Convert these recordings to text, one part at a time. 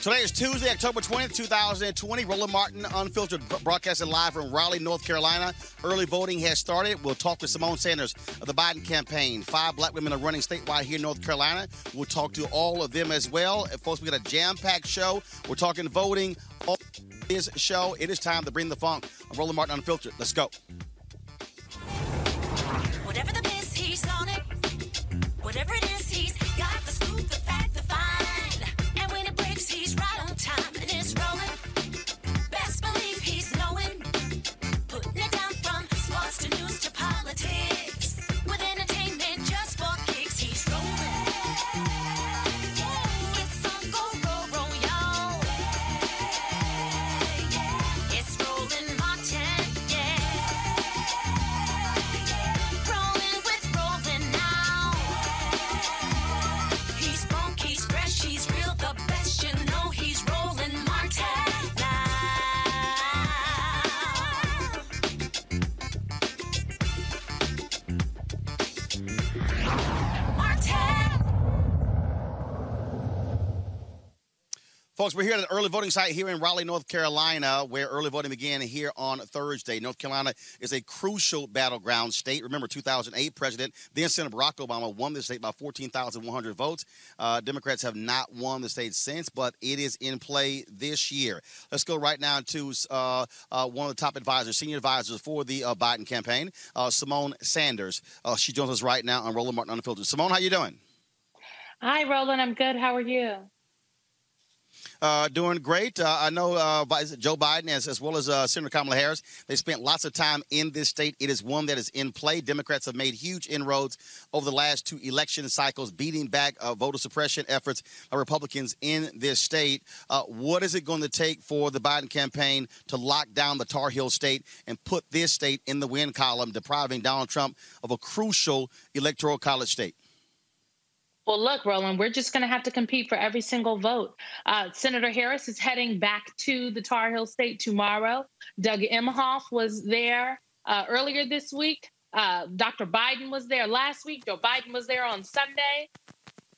Today is Tuesday, October 20th, 2020. Roland Martin, unfiltered, broadcasting live from Raleigh, North Carolina. Early voting has started. We'll talk to Symone Sanders of the Biden campaign. Five black women are running statewide here in North Carolina. We'll talk to all of them as well. Folks, we got a jam-packed show. We're talking voting. All this show. It is time to bring the funk. I'm Roland Martin, unfiltered. Let's go. Whatever the biz, he's on it. Whatever it is, Folks, we're here at an early voting site here in Raleigh, North Carolina, where early voting began here on Thursday. North Carolina is a crucial battleground state. Remember, 2008 President, then Senator Barack Obama won the state by 14,100 votes. Uh, Democrats have not won the state since, but it is in play this year. Let's go right now to uh, uh, one of the top advisors, senior advisors for the uh, Biden campaign, uh, Symone Sanders. Uh, she joins us right now on Roland Martin Unfiltered. Symone, how are you doing? Hi, Roland. I'm good. How are you? Uh, doing great. Uh, I know uh, Vice- Joe Biden, as, as well as uh, Senator Kamala Harris, they spent lots of time in this state. It is one that is in play. Democrats have made huge inroads over the last two election cycles, beating back uh, voter suppression efforts by Republicans in this state. Uh, what is it going to take for the Biden campaign to lock down the Tar Heel state and put this state in the win column, depriving Donald Trump of a crucial electoral college state? Well, look, Roland, we're just going to have to compete for every single vote. Uh, Senator Harris is heading back to the Tar Heel State tomorrow. Doug Emhoff was there uh, earlier this week. Uh, Dr. Biden was there last week. Joe Biden was there on Sunday.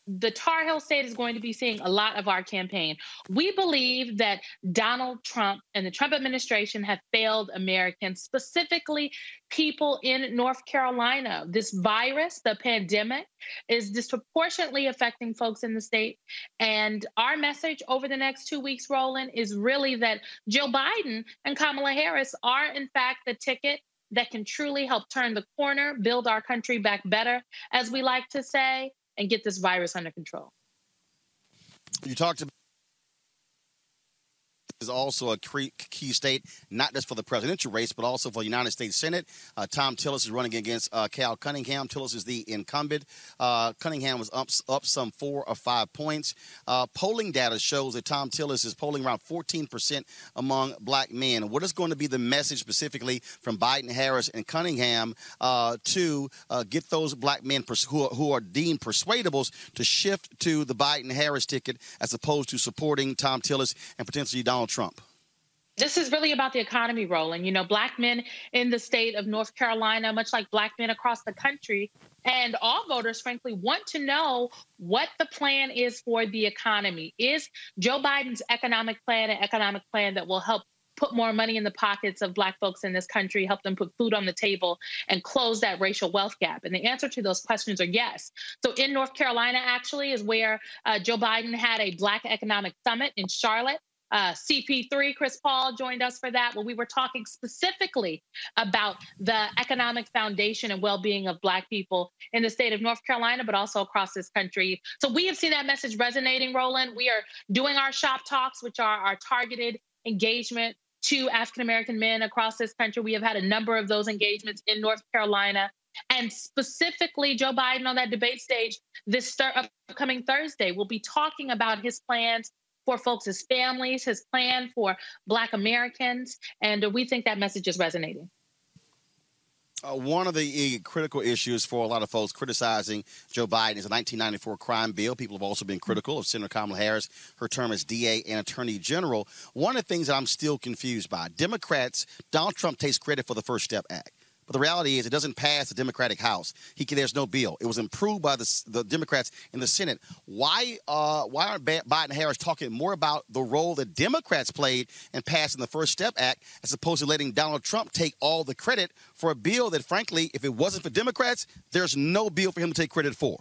The Tar Heel state is going to be seeing a lot of our campaign. We believe that Donald Trump and the Trump administration have failed Americans, specifically people in North Carolina. This virus, the pandemic, is disproportionately affecting folks in the state. And our message over the next two weeks, Roland, is really that Joe Biden and Kamala Harris are, in fact, the ticket that can truly help turn the corner, build our country back better, as we like to say, and get this virus under control. You talked about is also a key state, not just for the presidential race, but also for the United States Senate. Uh, Thom Tillis is running against uh, Cal Cunningham. Tillis is the incumbent. Uh, Cunningham was up, up some four or five points. Uh, polling data shows that Thom Tillis is polling around 14% among black men. What is going to be the message specifically from Biden, Harris, and Cunningham uh, to uh, get those black men pers- who, are, who are deemed persuadables to shift to the Biden Harris ticket as opposed to supporting Thom Tillis and potentially Donald Trump? This is really about the economy Roland. You know, black men in the state of North Carolina, much like black men across the country, and all voters, frankly, want to know what the plan is for the economy. Is Joe Biden's economic plan an economic plan that will help put more money in the pockets of black folks in this country, help them put food on the table, and close that racial wealth gap? And the answer to those questions are yes. So in North Carolina, actually, is where uh, Joe Biden had a Black Economic Summit in Charlotte. Uh, CP3, Chris Paul joined us for that, where we were talking specifically about the economic foundation and well being of Black people in the state of North Carolina, but also across this country. So we have seen that message resonating, Roland. We are doing our shop talks, which are our targeted engagement to African American men across this country. We have had a number of those engagements in North Carolina. And specifically, Joe Biden on that debate stage this upcoming Thursday will be talking about his plans for folks' his families, his plan for Black Americans. And we think that message is resonating. Uh, one of the critical issues for a lot of folks criticizing Joe Biden is the 1994 crime bill. People have also been critical of Senator Kamala Harris, her term as DA and Attorney General. One of the things I'm still confused by Democrats, Donald Trump takes credit for the First Step Act. The reality is, it doesn't pass the Democratic House. He there's no bill. It was improved by the, the Democrats in the Senate. Why uh, why aren't Biden and Harris talking more about the role that Democrats played in passing the First Step Act, as opposed to letting Donald Trump take all the credit for a bill that, frankly, if it wasn't for Democrats, there's no bill for him to take credit for.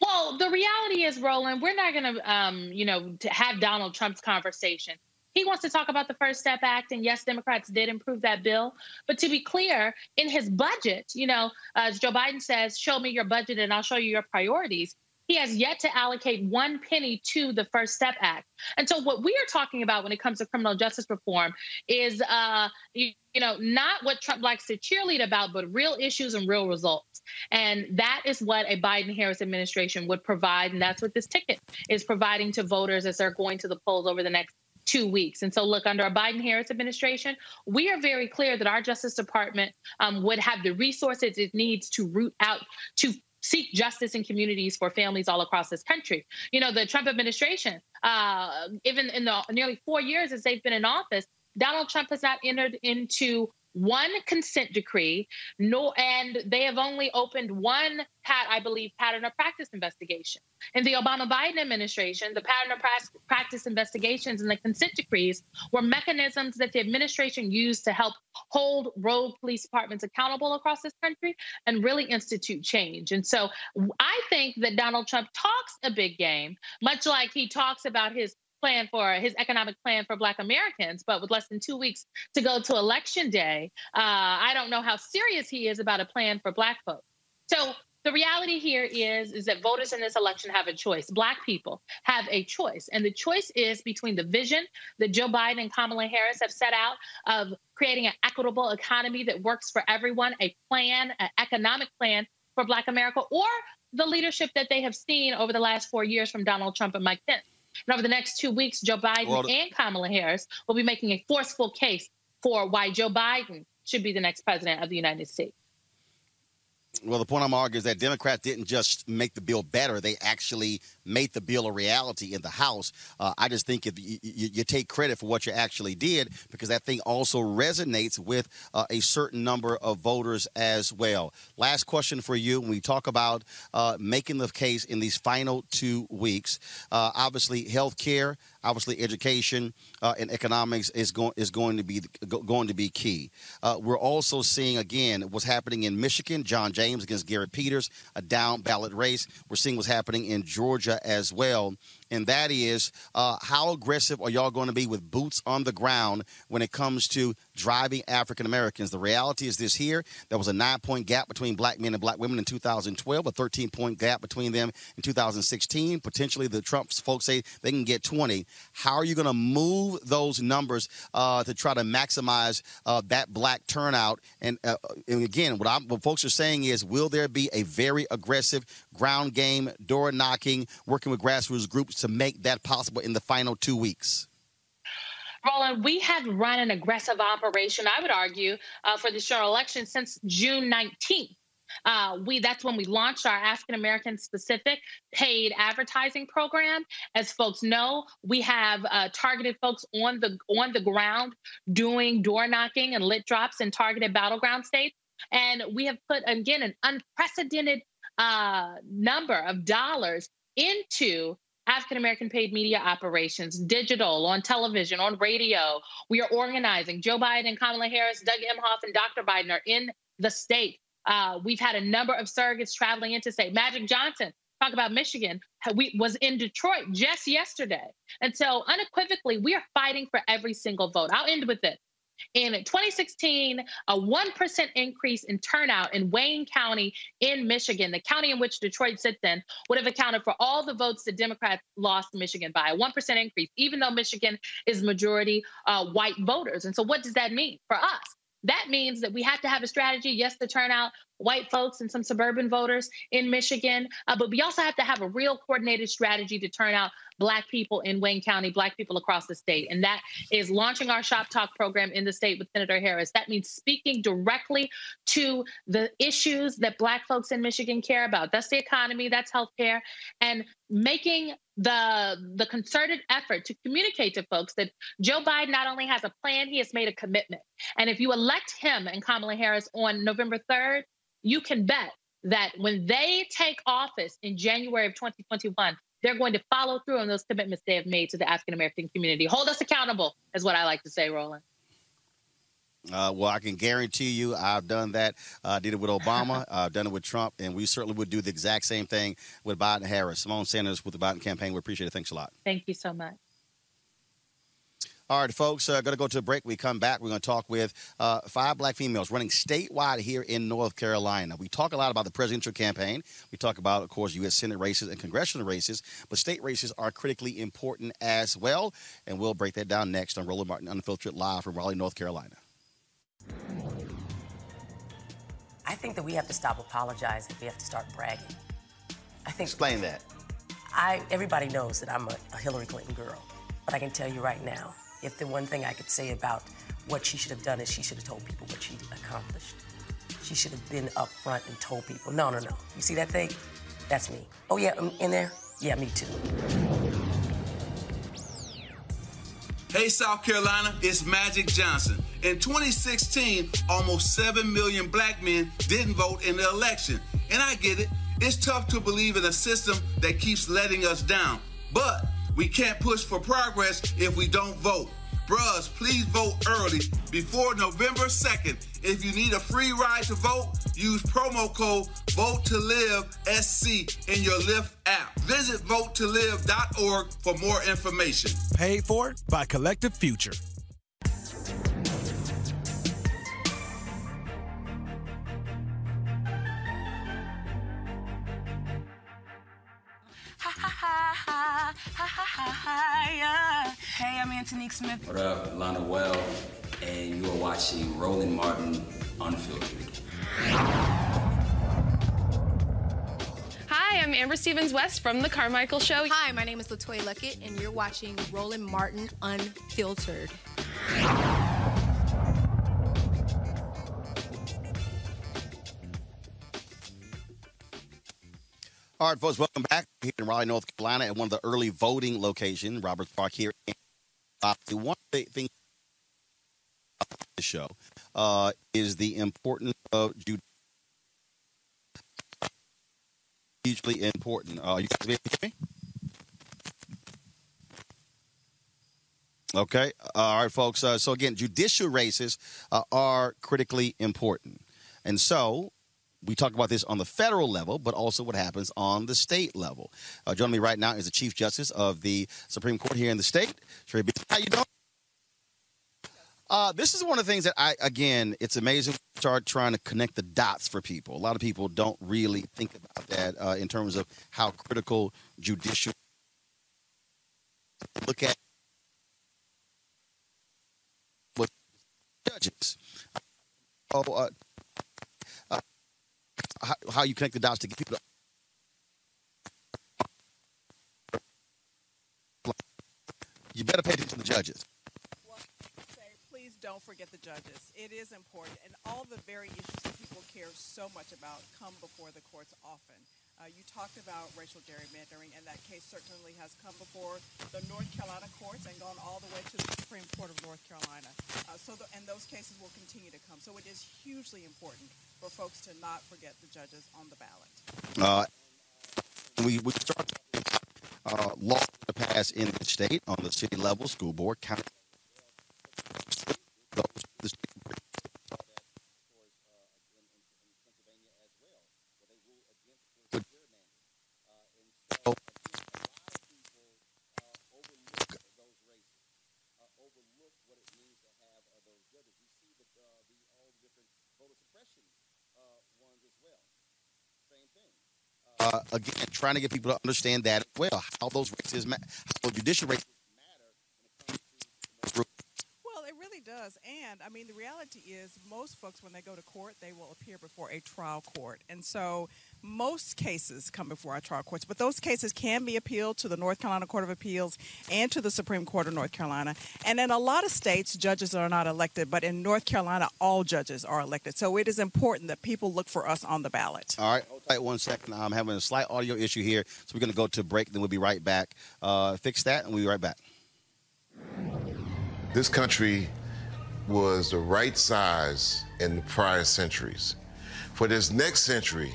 Well, the reality is, Roland, we're not going to, um, you know, to have Donald Trump's conversation. He wants to talk about the First Step Act, and yes, Democrats did improve that bill. But to be clear, in his budget, you know, as Joe Biden says, show me your budget and I'll show you your priorities. He has yet to allocate one penny to the First Step Act. And so, what we are talking about when it comes to criminal justice reform is, uh, you, you know, not what Trump likes to cheerlead about, but real issues and real results. And that is what a Biden Harris administration would provide. And that's what this ticket is providing to voters as they're going to the polls over the next two weeks. And so, look, under a Biden Harris administration, we are very clear that our Justice Department um, would have the resources it needs to root out, to seek justice in communities for families all across this country. You know, the Trump administration, uh, even in the nearly four years as they've been in office, Donald Trump has not entered into one consent decree, no, and they have only opened one, pat, I believe, pattern of practice investigation. In the Obama Biden administration, the pattern of practice investigations and the consent decrees were mechanisms that the administration used to help hold rogue police departments accountable across this country and really institute change. And so I think that Donald Trump talks a big game, much like he talks about his plan for his economic plan for Black Americans, but with less than two weeks to go to election day, uh, I don't know how serious he is about a plan for Black folks. So the reality here is is that voters in this election have a choice. Black people have a choice, and the choice is between the vision that Joe Biden and Kamala Harris have set out of creating an equitable economy that works for everyone, a plan, an economic plan for Black America, or the leadership that they have seen over the last four years from Donald Trump and Mike Pence. And over the next two weeks, Joe Biden well, and Kamala Harris will be making a forceful case for why Joe Biden should be the next president of the United States. Well, the point I'm arguing is that Democrats didn't just make the bill better; they actually made the bill a reality in the House. Uh, I just think if you, you, you take credit for what you actually did because that thing also resonates with uh, a certain number of voters as well. Last question for you: When we talk about uh, making the case in these final two weeks, uh, obviously health care obviously education uh, and economics is going is going to be go, going to be key. Uh, we're also seeing again what's happening in Michigan. John James against Gary Peters, a down ballot race. We're seeing what's happening in Georgia as well and that is uh, how aggressive are y'all going to be with boots on the ground when it comes to driving African Americans? The reality is this here there was a nine point gap between black men and black women in 2012, a 13 point gap between them in 2016. Potentially, the Trump folks say they can get 20. How are you going to move those numbers uh, to try to maximize uh, that black turnout? And, uh, and again, what, what folks are saying is, will there be a very aggressive ground game, door knocking, working with grassroots groups to make that possible in the final two weeks? Roland, we have run an aggressive operation, I would argue, uh, for the general election since June 19th. Uh, we that's when we launched our African American specific paid advertising program. As folks know, we have uh, targeted folks on the on the ground doing door knocking and lit drops in targeted battleground states, and we have put again an unprecedented uh, number of dollars into African American paid media operations, digital, on television, on radio. We are organizing. Joe Biden, Kamala Harris, Doug Emhoff, and Dr. Biden are in the state. Uh, we've had a number of surrogates traveling into state. Magic Johnson, talk about Michigan, we was in Detroit just yesterday. And so unequivocally, we are fighting for every single vote. I'll end with this. In 2016, a 1% increase in turnout in Wayne County in Michigan, the county in which Detroit sits in, would have accounted for all the votes the Democrats lost Michigan by a 1% increase, even though Michigan is majority uh, white voters. And so, what does that mean for us? That means that we have to have a strategy, yes, to turn out white folks and some suburban voters in Michigan, uh, but we also have to have a real coordinated strategy to turn out Black people in Wayne County, Black people across the state. And that is launching our Shop Talk program in the state with Senator Harris. That means speaking directly to the issues that Black folks in Michigan care about. That's the economy, that's healthcare, and making the the concerted effort to communicate to folks that Joe Biden not only has a plan, he has made a commitment. And if you elect him and Kamala Harris on November 3rd, you can bet that when they take office in January of 2021, they're going to follow through on those commitments they have made to the African American community. Hold us accountable, is what I like to say, Roland. Uh, well, I can guarantee you, I've done that. I uh, did it with Obama. I've done it with Trump, and we certainly would do the exact same thing with Biden Harris. Symone Sanders with the Biden campaign. We appreciate it. Thanks a lot. Thank you so much. All right, folks, uh, going to go to a break. We come back. We're going to talk with uh, five black females running statewide here in North Carolina. We talk a lot about the presidential campaign. We talk about, of course, U.S. Senate races and congressional races, but state races are critically important as well. And we'll break that down next on Roland Martin Unfiltered live from Raleigh, North Carolina. I think that we have to stop apologizing. We have to start bragging. I think. Explain that. I everybody knows that I'm a, a Hillary Clinton girl, but I can tell you right now, if the one thing I could say about what she should have done is she should have told people what she accomplished. She should have been upfront and told people, no, no, no. You see that thing? That's me. Oh yeah, um, in there? Yeah, me too. Hey, South Carolina, it's Magic Johnson. In 2016, almost 7 million black men didn't vote in the election. And I get it. It's tough to believe in a system that keeps letting us down. But we can't push for progress if we don't vote. Bros, please vote early before November 2nd. If you need a free ride to vote, use promo code Vote to Live SC in your Lyft app. Visit votelive.org for more information. Paid for by Collective Future. Hey, I'm Antonique Smith. What up, Lana Well, and you are watching Roland Martin Unfiltered. Hi, I'm Amber Stevens West from The Carmichael Show. Hi, my name is LeToya Luckett, and you're watching Roland Martin Unfiltered. All right, folks, welcome back here in Raleigh, North Carolina, at one of the early voting locations, Roberts Park here. Uh, one thing about the show uh, is the importance of judicial. Hugely important. Uh, you guys me? Okay. All right, folks. Uh, so again, judicial races uh, are critically important, and so we talk about this on the federal level, but also what happens on the state level. Uh, joining me right now is the Chief Justice of the Supreme Court here in the state. How you doing? Uh, this is one of the things that I, again, it's amazing. Start trying to connect the dots for people. A lot of people don't really think about that uh, in terms of how critical judicial. Look at what judges. Oh, uh, how, how you connect the dots to get people. You better pay attention to the judges. please don't forget the judges. It is important, and all the very issues that people care so much about come before the courts often. Uh, you talked about racial gerrymandering, and that case certainly has come before the North Carolina courts and gone all the way to the Supreme Court of North Carolina. Uh, so, the, and those cases will continue to come. So, it is hugely important for folks to not forget the judges on the ballot. Uh, we we start uh, to pass in the state on the city level, school board, county. those- the state- Uh, again, trying to get people to understand that well, how those races, how judicial races Well, it really does. And I mean, the reality is, most folks, when they go to court, they will appear before a trial court. And so, most cases come before our trial courts, but those cases can be appealed to the North Carolina Court of Appeals and to the Supreme Court of North Carolina. And in a lot of states, judges are not elected, but in North Carolina, all judges are elected. So, it is important that people look for us on the ballot. All right, hold tight one second. I'm having a slight audio issue here, so we're going to go to break. Then we'll be right back. Uh, fix that, and we'll be right back. This country was the right size in the prior centuries. For this next century,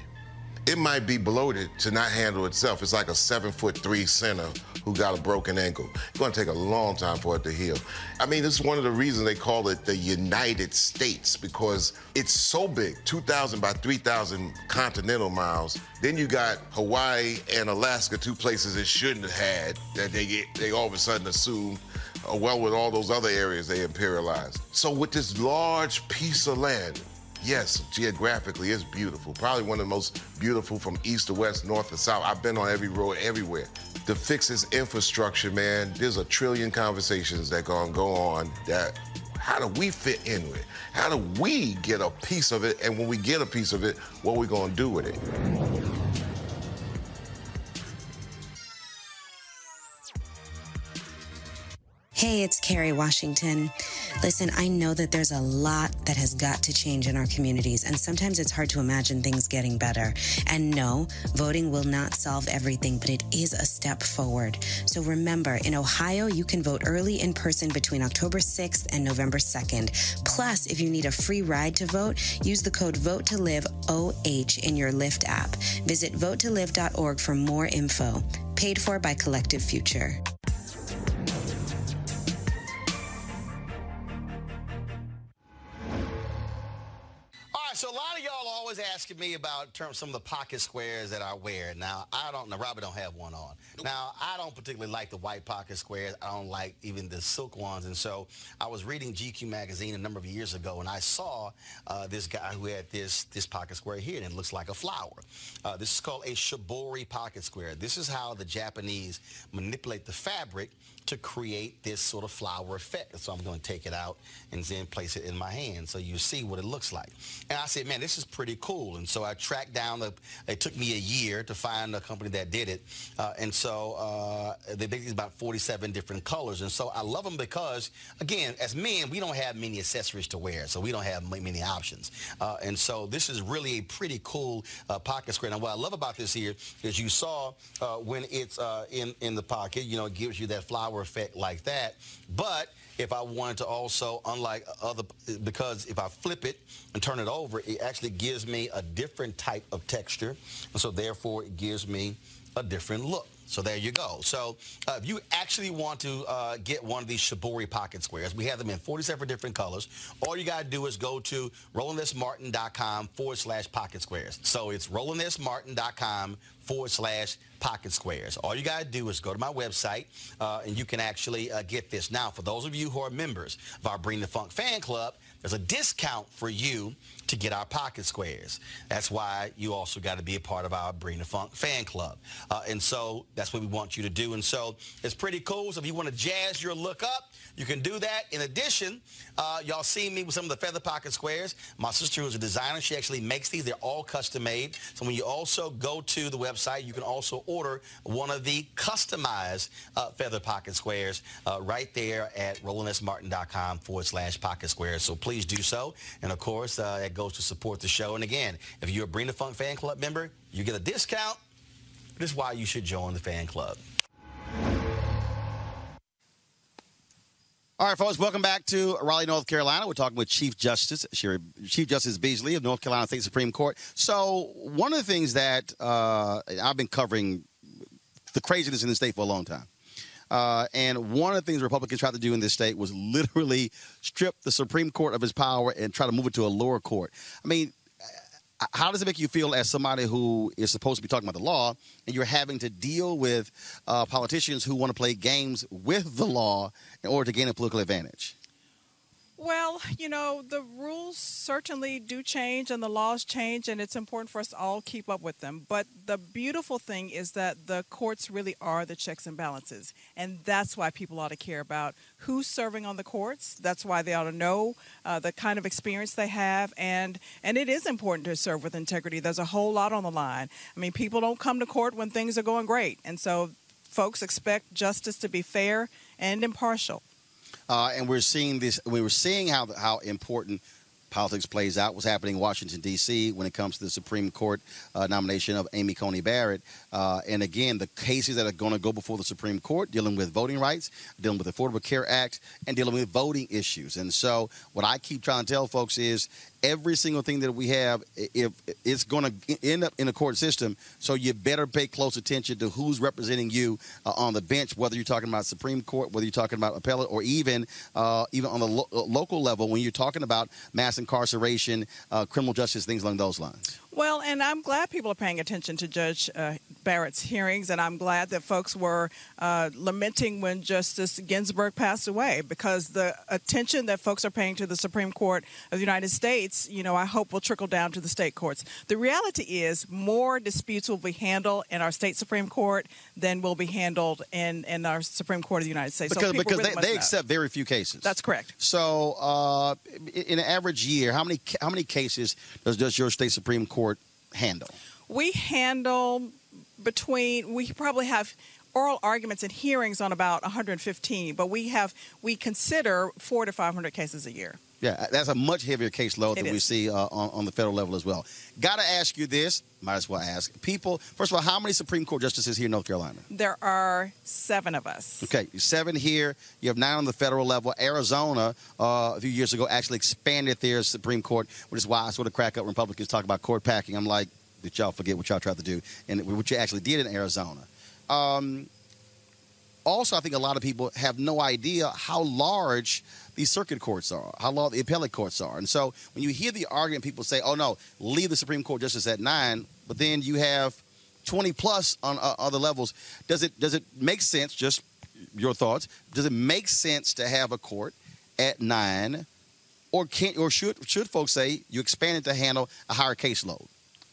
it might be bloated to not handle itself. It's like a seven foot three center who got a broken ankle. It's gonna take a long time for it to heal. I mean, this is one of the reasons they call it the United States because it's so big 2,000 by 3,000 continental miles. Then you got Hawaii and Alaska, two places it shouldn't have had that they get, they all of a sudden assume Uh, well with all those other areas they imperialized. So with this large piece of land, yes, geographically it's beautiful. Probably one of the most beautiful from east to west, north to south. I've been on every road everywhere. To fix this infrastructure, man, there's a trillion conversations that gonna go on that how do we fit into it? How do we get a piece of it? And when we get a piece of it, what are we gonna do with it? Hey, it's Kerry Washington. Listen, I know that there's a lot that has got to change in our communities, and sometimes it's hard to imagine things getting better. And no, voting will not solve everything, but it is a step forward. So remember, in Ohio, you can vote early in person between October 6th and November 2nd. Plus, if you need a free ride to vote, use the code VOTE to LIVE OH in your Lyft app. Visit votetolive.org for more info. Paid for by Collective Future. Always asking me about terms some of the pocket squares that I wear. Now, I don't. Now, Robert don't have one on. Now, I don't particularly like the white pocket squares. I don't like even the silk ones. And so, I was reading GQ magazine a number of years ago, and I saw uh, this guy who had this this pocket square here, and it looks like a flower. Uh, this is called a shibori pocket square. This is how the Japanese manipulate the fabric to create this sort of flower effect. So I'm going to take it out and then place it in my hand so you see what it looks like. And I said, man, this is pretty cool. And so I tracked down the. It took me a year to find a company that did it, uh, and so uh, they make about 47 different colors. And so I love them because, again, as men, we don't have many accessories to wear, so we don't have many options. Uh, and so this is really a pretty cool uh, pocket square. Now, what I love about this here is you saw uh, when it's uh, in in the pocket, you know, it gives you that flower effect like that, but if I wanted to also, unlike other, because if I flip it and turn it over, it actually gives me a different type of texture. And so therefore it gives me a different look. So there you go. So uh, if you actually want to uh, get one of these Shibori pocket squares, we have them in 47 different colors. All you got to do is go to RolandSMartin.com forward slash pocket squares. So it's RolandSMartin.com forward slash pocket squares. All you got to do is go to my website uh, and you can actually uh, get this. Now, for those of you who are members of our Bring the Funk fan club, there's a discount for you to get our pocket squares. That's why you also got to be a part of our Bring the Funk fan club. Uh, and so that's what we want you to do. And so it's pretty cool. So if you want to jazz your look up, you can do that. In addition, uh, y'all see me with some of the feather pocket squares. My sister, who's a designer, she actually makes these. They're all custom made. So when you also go to the website, you can also order one of the customized uh, feather pocket squares uh, right there at rolandsmartin.com forward slash pocket squares. So please do so. And of course, uh, that goes to support the show. And again, if you're a Bring the Funk fan club member, you get a discount. This is why you should join the fan club. All right, folks, welcome back to Raleigh, North Carolina. We're talking with Chief Justice Cheri, Chief Justice Beasley of North Carolina State Supreme Court. So, one of the things that uh, I've been covering the craziness in the state for a long time. Uh, and one of the things Republicans tried to do in this state was literally strip the Supreme Court of its power and try to move it to a lower court. I mean, how does it make you feel as somebody who is supposed to be talking about the law and you're having to deal with uh, politicians who want to play games with the law in order to gain a political advantage? Well, you know, the rules certainly do change and the laws change, and it's important for us all to all keep up with them. But the beautiful thing is that the courts really are the checks and balances. And that's why people ought to care about who's serving on the courts. That's why they ought to know uh, the kind of experience they have. And, and it is important to serve with integrity. There's a whole lot on the line. I mean, people don't come to court when things are going great. And so folks expect justice to be fair and impartial. Uh, and we're seeing this. We were seeing how how important politics plays out. What's happening in Washington D.C. when it comes to the Supreme Court uh, nomination of Amy Coney Barrett, uh, and again the cases that are going to go before the Supreme Court dealing with voting rights, dealing with the Affordable Care Act, and dealing with voting issues. And so, what I keep trying to tell folks is every single thing that we have, if it's going to end up in a court system, so you better pay close attention to who's representing you uh, on the bench, whether you're talking about Supreme Court, whether you're talking about appellate, or even uh, even on the lo- local level when you're talking about mass incarceration, uh, criminal justice, things along those lines. Well, and I'm glad people are paying attention to Judge uh, Barrett's hearings, and I'm glad that folks were uh, lamenting when Justice Ginsburg passed away because the attention that folks are paying to the Supreme Court of the United States, you know, I hope will trickle down to the state courts. The reality is more disputes will be handled in our state Supreme Court than will be handled in, in our Supreme Court of the United States. Because, so because really they, they accept very few cases. That's correct. So, uh, in an average year, how many how many cases does, does your state Supreme Court handle? We handle between, we probably have oral arguments and hearings on about 115, but we have, we consider four to 500 cases a year. Yeah, that's a much heavier caseload than we see uh, on, on the federal level as well. Got to ask you this. Might as well ask people. First of all, how many Supreme Court justices here in North Carolina? There are seven of us. Okay, seven here. You have nine on the federal level. Arizona, uh, a few years ago, actually expanded their Supreme Court, which is why I sort of crack up when Republicans talk about court packing. I'm like, did y'all forget what y'all tried to do and what you actually did in Arizona? Um, also, I think a lot of people have no idea how large these circuit courts are, how large the appellate courts are. And so when you hear the argument, people say, oh, no, leave the Supreme Court justice at nine, but then you have 20 plus on uh, other levels. Does it, does it make sense, just your thoughts, does it make sense to have a court at nine, or, can, or should, should folks say you expand it to handle a higher caseload?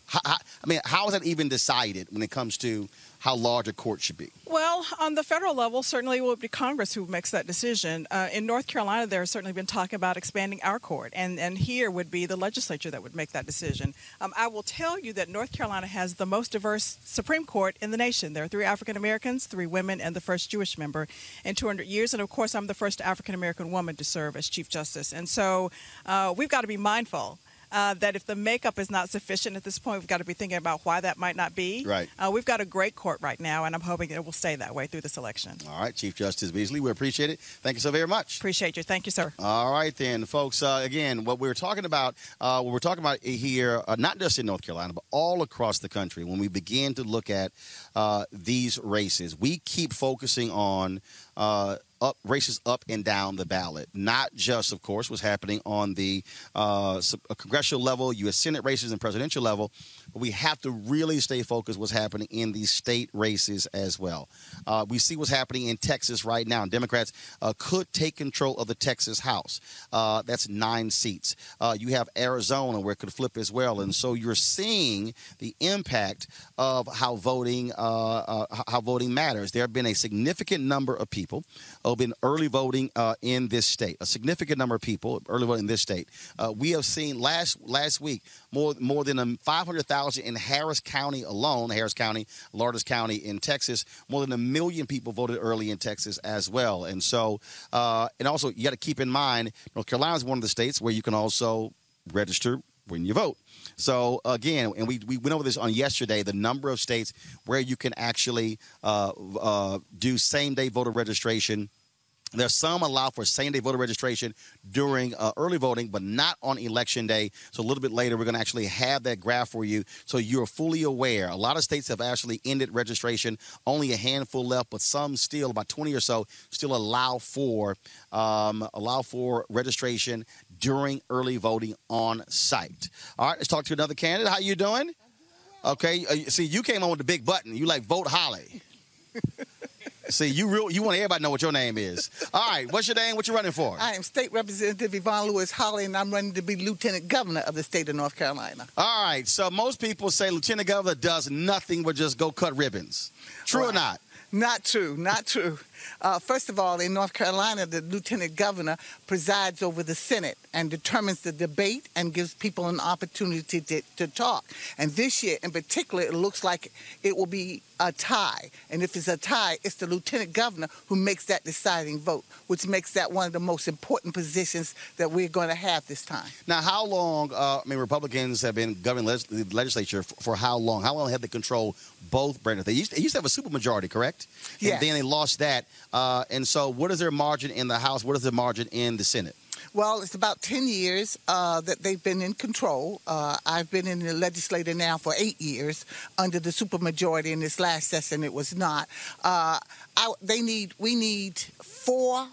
How, how, I mean, how is that even decided when it comes to how large a court should be? Well, on the federal level, certainly it will be Congress who makes that decision. Uh, in North Carolina, there's certainly been talk about expanding our court, and, and here would be the legislature that would make that decision. Um, I will tell you that North Carolina has the most diverse Supreme Court in the nation. There are three African Americans, three women, and the first Jewish member in 200 years. And of course, I'm the first African American woman to serve as Chief Justice. And so uh, we've got to be mindful uh, that if the makeup is not sufficient at this point, we've got to be thinking about why that might not be. Right. Uh, we've got a great court right now, and I'm hoping it will stay that way through this election. All right, Chief Justice Beasley, we appreciate it. Thank you so very much. Appreciate you. Thank you, sir. All right, then, folks. Uh, again, what we we're talking about, uh, what we're talking about here, uh, not just in North Carolina, but all across the country, when we begin to look at uh, these races, we keep focusing on uh, up races up and down the ballot, not just, of course, what's happening on the uh, uh, congressional level, U.S. Senate races, and presidential level, but we have to really stay focused what's happening in these state races as well. Uh, we see what's happening in Texas right now. Democrats uh, could take control of the Texas House. Uh, that's nine seats. Uh, you have Arizona where it could flip as well, and so you're seeing the impact of how voting how voting matters. There have been a significant number of people who have been early voting uh, in this state. A significant number of people early voting in this state. Uh, we have seen last last week more more than um, 500,000 in Harris County alone. Harris County, largest county in Texas. More than a million people voted early in Texas as well. And so, uh, and also you got to keep in mind, North Carolina is one of the states where you can also register when you vote. So again, and we, we went over this on yesterday, the number of states where you can actually uh, uh, do same day voter registration. There's some allow for same day voter registration during uh, early voting, but not on election day. So a little bit later, we're going to actually have that graph for you so you're fully aware. A lot of states have actually ended registration, only a handful left, but some still, about 20 or so, still allow for um, allow for registration during early voting on site. All right, let's talk to another candidate. How you doing? Okay, uh, see, you came on with the big button. You like vote Holley. See, you real you want everybody to know what your name is. All right, what's your name? What you running for? I am State Representative Yvonne Lewis Holley, and I'm running to be Lieutenant Governor of the state of North Carolina. All right, so most people say Lieutenant Governor does nothing but just go cut ribbons. True or not? Not true, not true. Uh, first of all, in North Carolina, the lieutenant governor presides over the Senate and determines the debate and gives people an opportunity to, to talk. And this year, in particular, it looks like it will be a tie. And if it's a tie, it's the lieutenant governor who makes that deciding vote, which makes that one of the most important positions that we're going to have this time. Now, how long? Uh, I mean, Republicans have been governing leg- the legislature for, for how long? How long have they controlled both branches? They used, they used to have a supermajority, correct? Yes. And then they lost that. Uh, and so, what is their margin in the House? What is their margin in the Senate? Well, it's about 10 years uh, that they've been in control. Uh, I've been in the legislature now for eight years under the supermajority. In this last session, it was not. Uh, I, they need, we need four,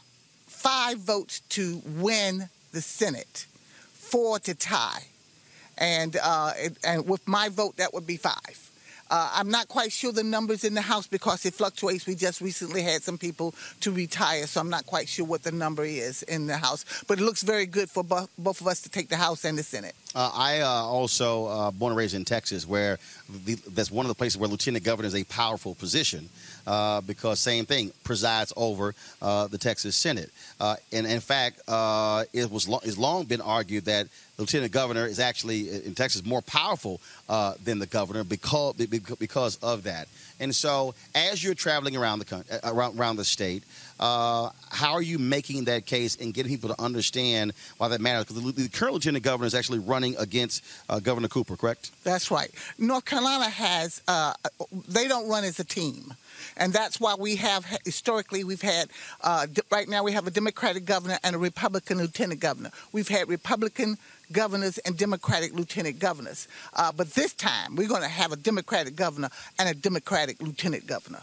five votes to win the Senate, four to tie. And, uh, it, and with my vote, that would be five. Uh, I'm not quite sure the numbers in the House because it fluctuates. We just recently had some people to retire, so I'm not quite sure what the number is in the House. But it looks very good for bo- both of us to take the House and the Senate. Uh, I uh, also uh, born and raised in Texas, where the, that's one of the places where lieutenant governor is a powerful position uh, because same thing presides over uh, the Texas Senate. Uh, and in fact, it was lo- it's long been argued that lieutenant governor is actually in Texas more powerful than the governor because because of that. And so, as you're traveling around the country, around, around the state, uh, how are you making that case and getting people to understand why that matters? Because the, the current lieutenant governor is actually running against uh, Governor Cooper, correct? That's right. North Carolina has, uh, they don't run as a team. And that's why we have, historically, we've had, uh, right now we have a Democratic governor and a Republican lieutenant governor. We've had Republican governors and Democratic lieutenant governors. Uh, but this time, we're going to have a Democratic governor and a Democratic lieutenant governor.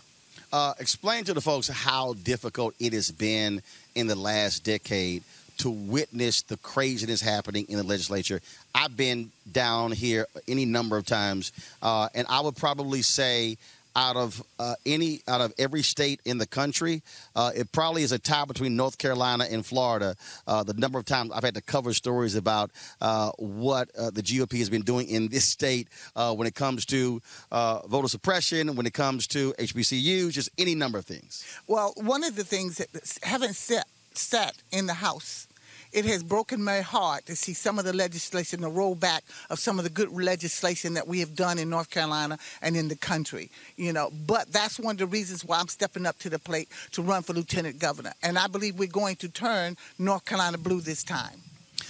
Uh, explain to the folks how difficult it has been in the last decade to witness the craziness happening in the legislature. I've been down here any number of times, uh, and I would probably say out of uh, any out of every state in the country. Uh, it probably is a tie between North Carolina and Florida. Uh, the number of times I've had to cover stories about uh, what uh, the GOP has been doing in this state uh, when it comes to voter suppression, when it comes to HBCUs, just any number of things. Well, one of the things that haven't set set in the House it has broken my heart to see some of the legislation, the rollback of some of the good legislation that we have done in North Carolina and in the country. You know, but that's one of the reasons why I'm stepping up to the plate to run for lieutenant governor. And I believe we're going to turn North Carolina blue this time.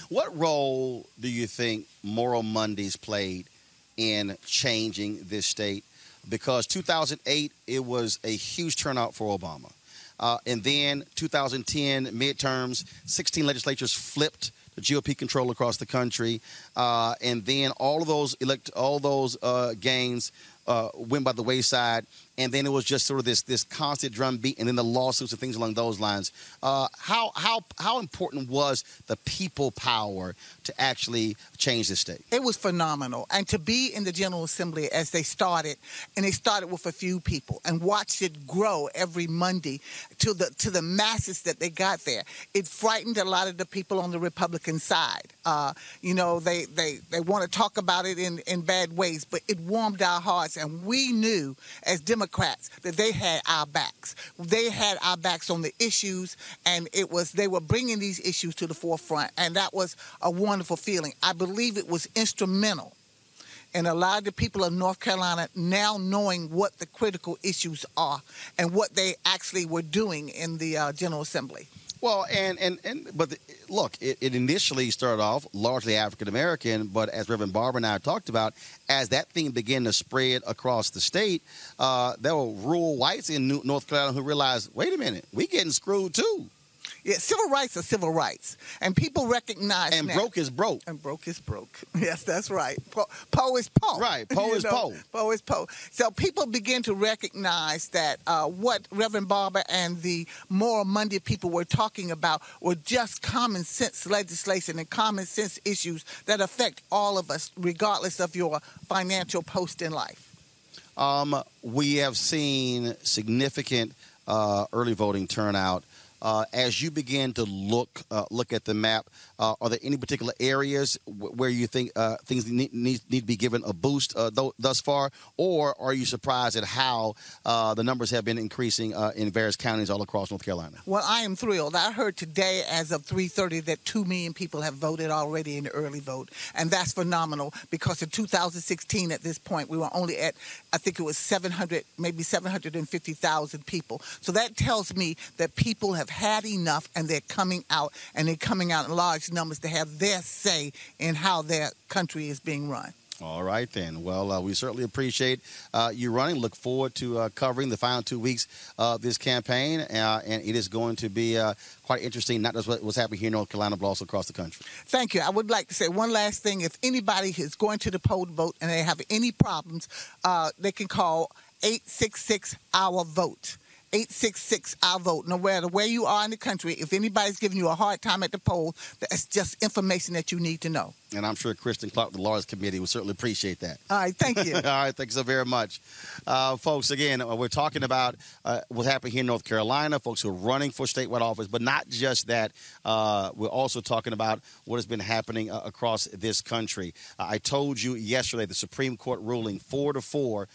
What role do you think Moral Mondays played in changing this state? Because 2008, it was a huge turnout for Obama. Uh, and then 2010 midterms, 16 legislatures flipped the GOP control across the country, uh, and then all of those elect all those uh, gains uh, went by the wayside and then it was just sort of this this constant drumbeat, and then the lawsuits and things along those lines. Uh, how how how important was the people power to actually change the state? It was phenomenal, and to be in the General Assembly as they started, and they started with a few people, and watched it grow every Monday to the to the masses that they got there. It frightened a lot of the people on the Republican side. Uh, you know, they they they want to talk about it in in bad ways, but it warmed our hearts, and we knew as Democrats Democrats that they had our backs. They had our backs on the issues, and it was they were bringing these issues to the forefront, and that was a wonderful feeling. I believe it was instrumental in a lot of the people of North Carolina now knowing what the critical issues are and what they actually were doing in the uh, General Assembly. Well, and and and but the, look, it, it, initially started off largely African American, but as Reverend Barber and I talked about, as that thing began to spread across the state, uh, there were rural whites in North Carolina who realized, wait a minute, we getting screwed too. Yeah, civil rights are civil rights, and people recognize. And broke is broke. And broke is broke. Yes, that's right. Po, po is po. Right. Po is po. Po is po. So people begin to recognize that uh, what Reverend Barber and the Moral Monday people were talking about were just common sense legislation and common sense issues that affect all of us, regardless of your financial post in life. Um, we have seen significant uh, early voting turnout uh, as you begin to look uh, look at the map, uh, are there any particular areas where you think uh, things need, need, need, to be given a boost uh, th- thus far, or are you surprised at how uh, the numbers have been increasing in various counties all across North Carolina? Well, I am thrilled. I heard today, as of 3:30, that two million people have voted already in the early vote, and that's phenomenal because in 2016, at this point, we were only at I think it was 700, maybe 750,000 people. So that tells me that people have had enough and they're coming out and they're coming out in large numbers to have their say in how their country is being run. All right, then. Well, uh, we certainly appreciate uh, you running. Look forward to uh, covering the final two weeks of this campaign. Uh, and it is going to be uh, quite interesting, not just what's happening here in North Carolina, but also across the country. Thank you. I would like to say one last thing. If anybody is going to the poll to vote and they have any problems, uh, they can call 866 Our Vote. 866 I vote. No matter where you are in the country, if anybody's giving you a hard time at the poll, that's just information that you need to know. And I'm sure Kristen Clarke, the Lawyers Committee, will certainly appreciate that. All right, thank you. All right, thank you so very much. Uh, folks, again, uh, we're talking about uh, what's happening here in North Carolina, folks who are running for statewide office, but not just that. Uh, we're also talking about what has been happening uh, across this country. Uh, I told you yesterday the Supreme Court ruling four to four,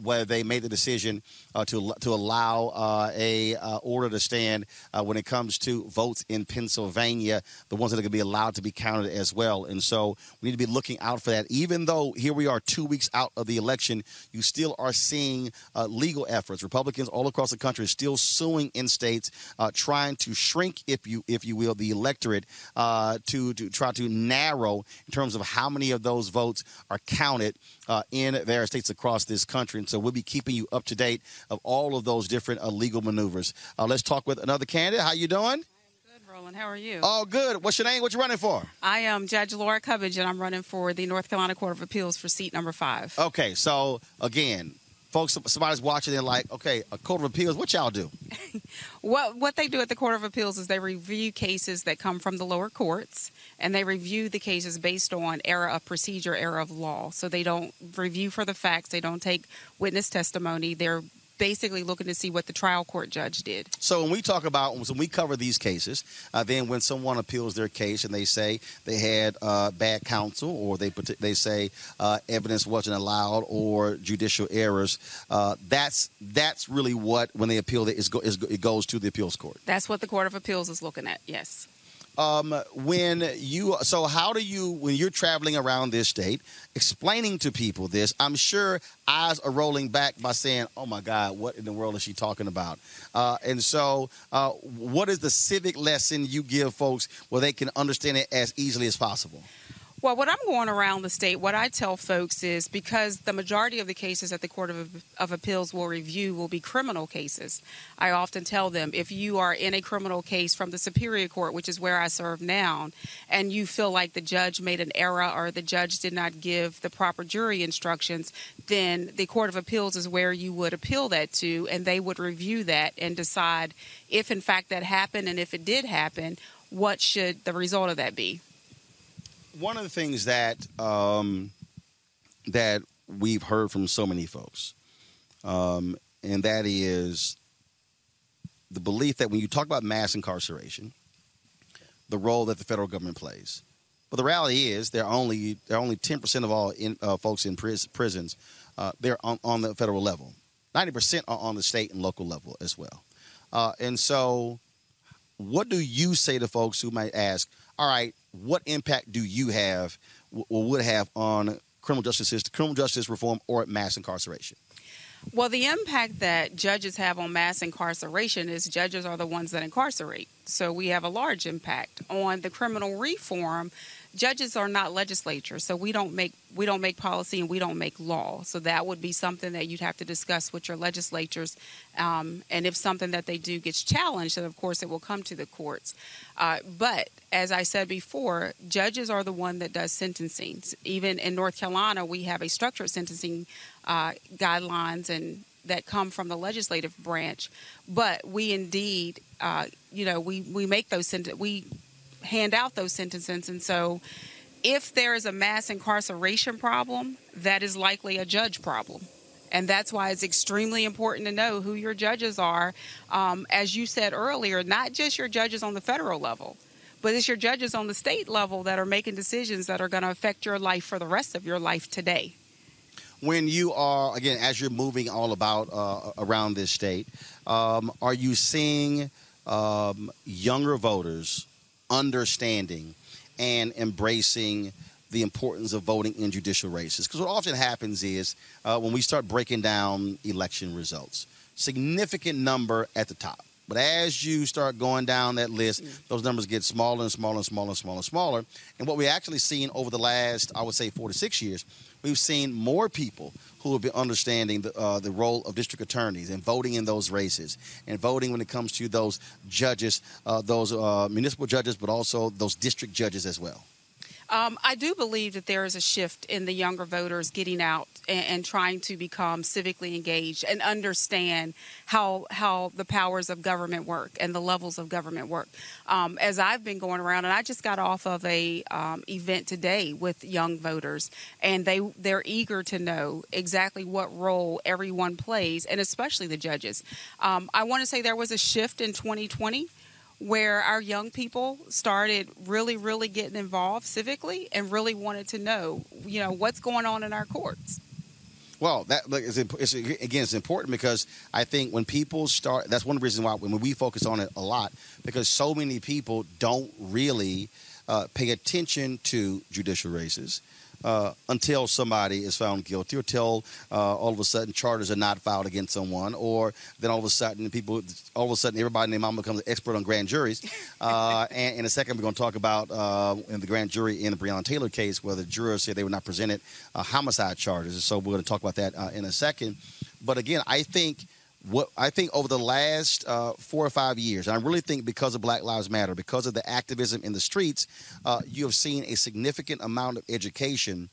where they made the decision to, to allow a order to stand when it comes to votes in Pennsylvania, the ones that are going to be allowed to be counted as well. And so we need to be looking out for that. Even though here we are two weeks out of the election, you still are seeing uh, legal efforts. Republicans all across the country are still suing in states, uh, trying to shrink, if you if you will, the electorate uh, to to try to narrow in terms of how many of those votes are counted uh, in various states across this country. And so we'll be keeping you up to date of all of those different uh, legal maneuvers. Uh, let's talk with another candidate. How you doing? Roland. How are you? Oh, good. What's your name? What you running for? I am Judge Lora Cubbage, and I'm running for the North Carolina Court of Appeals for seat number five. Okay, so again, folks, somebody's watching, they're like, okay, a court of appeals, what y'all do? What what they do at the Court of Appeals is they review cases that come from the lower courts, and they review the cases based on error of procedure, error of law. So they don't review for the facts. They don't take witness testimony. They're basically looking to see what the trial court judge did. So when we talk about when we cover these cases, uh, then when someone appeals their case and they say they had uh, bad counsel or they they say uh, evidence wasn't allowed or judicial errors, uh, that's that's really what when they appeal it, is go, is, it goes to the appeals court. That's what the Court of Appeals is looking at. Yes. Um, when you so how do you when you're traveling around this state explaining to people this i'm sure eyes are rolling back by saying oh my god what in the world is she talking about? Uh, and so uh, what is the civic lesson you give folks where they can understand it as easily as possible Well, what I'm going around the state, what I tell folks is because the majority of the cases that the Court of, of Appeals will review will be criminal cases. I often tell them if you are in a criminal case from the Superior Court, which is where I serve now, and you feel like the judge made an error or the judge did not give the proper jury instructions, then the Court of Appeals is where you would appeal that to, and they would review that and decide if, in fact, that happened, and if it did happen, what should the result of that be. One of the things that um, that we've heard from so many folks, um, and that is the belief that when you talk about mass incarceration, the role that the federal government plays. But the reality is, there are only there are only ten percent of all in, uh, folks in pris- prisons. Uh, they're on, on the federal level. Ninety percent are on the state and local level as well. Uh, and so, what do you say to folks who might ask, "All right, what impact do you have or would have on criminal justice criminal justice reform or mass incarceration?" Well, the impact that judges have on mass incarceration is judges are the ones that incarcerate. So we have a large impact on the criminal reform. Judges are not legislatures, so we don't make we don't make policy and we don't make law. So that would be something that you'd have to discuss with your legislatures. Um, and if something that they do gets challenged, then of course it will come to the courts. Uh, but as I said before, judges are the one that does sentencing. Even in North Carolina, we have a structured sentencing uh, guidelines and that come from the legislative branch. But we indeed, uh, you know, we we make those we hand out those sentences, and so if there is a mass incarceration problem, that is likely a judge problem. And that's why it's extremely important to know who your judges are. Um, as you said earlier, not just your judges on the federal level, but it's your judges on the state level that are making decisions that are going to affect your life for the rest of your life today. when you are again as you're moving all about uh, around this state um, are you seeing um, younger voters understanding and embracing the importance of voting in judicial races. Because what often happens is uh, when we start breaking down election results significant number at the top. But as you start going down that list, those numbers get smaller and smaller and smaller and smaller and smaller. And what we actually seen over the last, I would say, four to six years, we've seen more people who have been understanding the, uh, the role of district attorneys and voting in those races and voting when it comes to those judges, uh, those uh, municipal judges, but also those district judges as well. Um, I do believe that there is a shift in the younger voters getting out and, and trying to become civically engaged and understand how how the powers of government work and the levels of government work. Um, as I've been going around, and I just got off of a um, event today with young voters, and they they're eager to know exactly what role everyone plays, and especially the judges. Um, I want to say there was a shift in 2020 where our young people started really, really getting involved civically and really wanted to know, you know, what's going on in our courts. Well, that look, it's, it's again, it's important because I think when people start, that's one reason why when we focus on it a lot because so many people don't really uh, pay attention to judicial races. Uh, until somebody is found guilty, or until uh, all of a sudden charges are not filed against someone, or then all of a sudden people, all of a sudden everybody their mom becomes an expert on grand juries. Uh, and in a second, we're going to talk about uh, in the grand jury in the Breonna Taylor case, where the jurors said they were not presented uh, homicide charges. So we're going to talk about that uh, in a second. But again, I think what I think over the last uh, four or five years, I really think because of Black Lives Matter, because of the activism in the streets, uh, you have seen a significant amount of education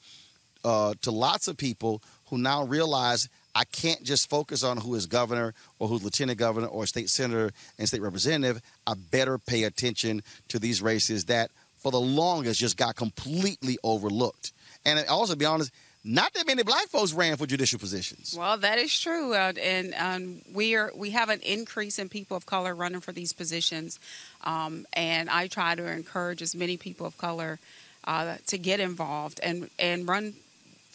uh, to lots of people who now realize I can't just focus on who is governor or who's lieutenant governor or state senator and state representative. I better pay attention to these races that, for the longest, just got completely overlooked. And also, to be honest, not that many black folks ran for judicial positions. Well, that is true, uh, and um, we are we have an increase in people of color running for these positions, um, and I try to encourage as many people of color uh, to get involved and and run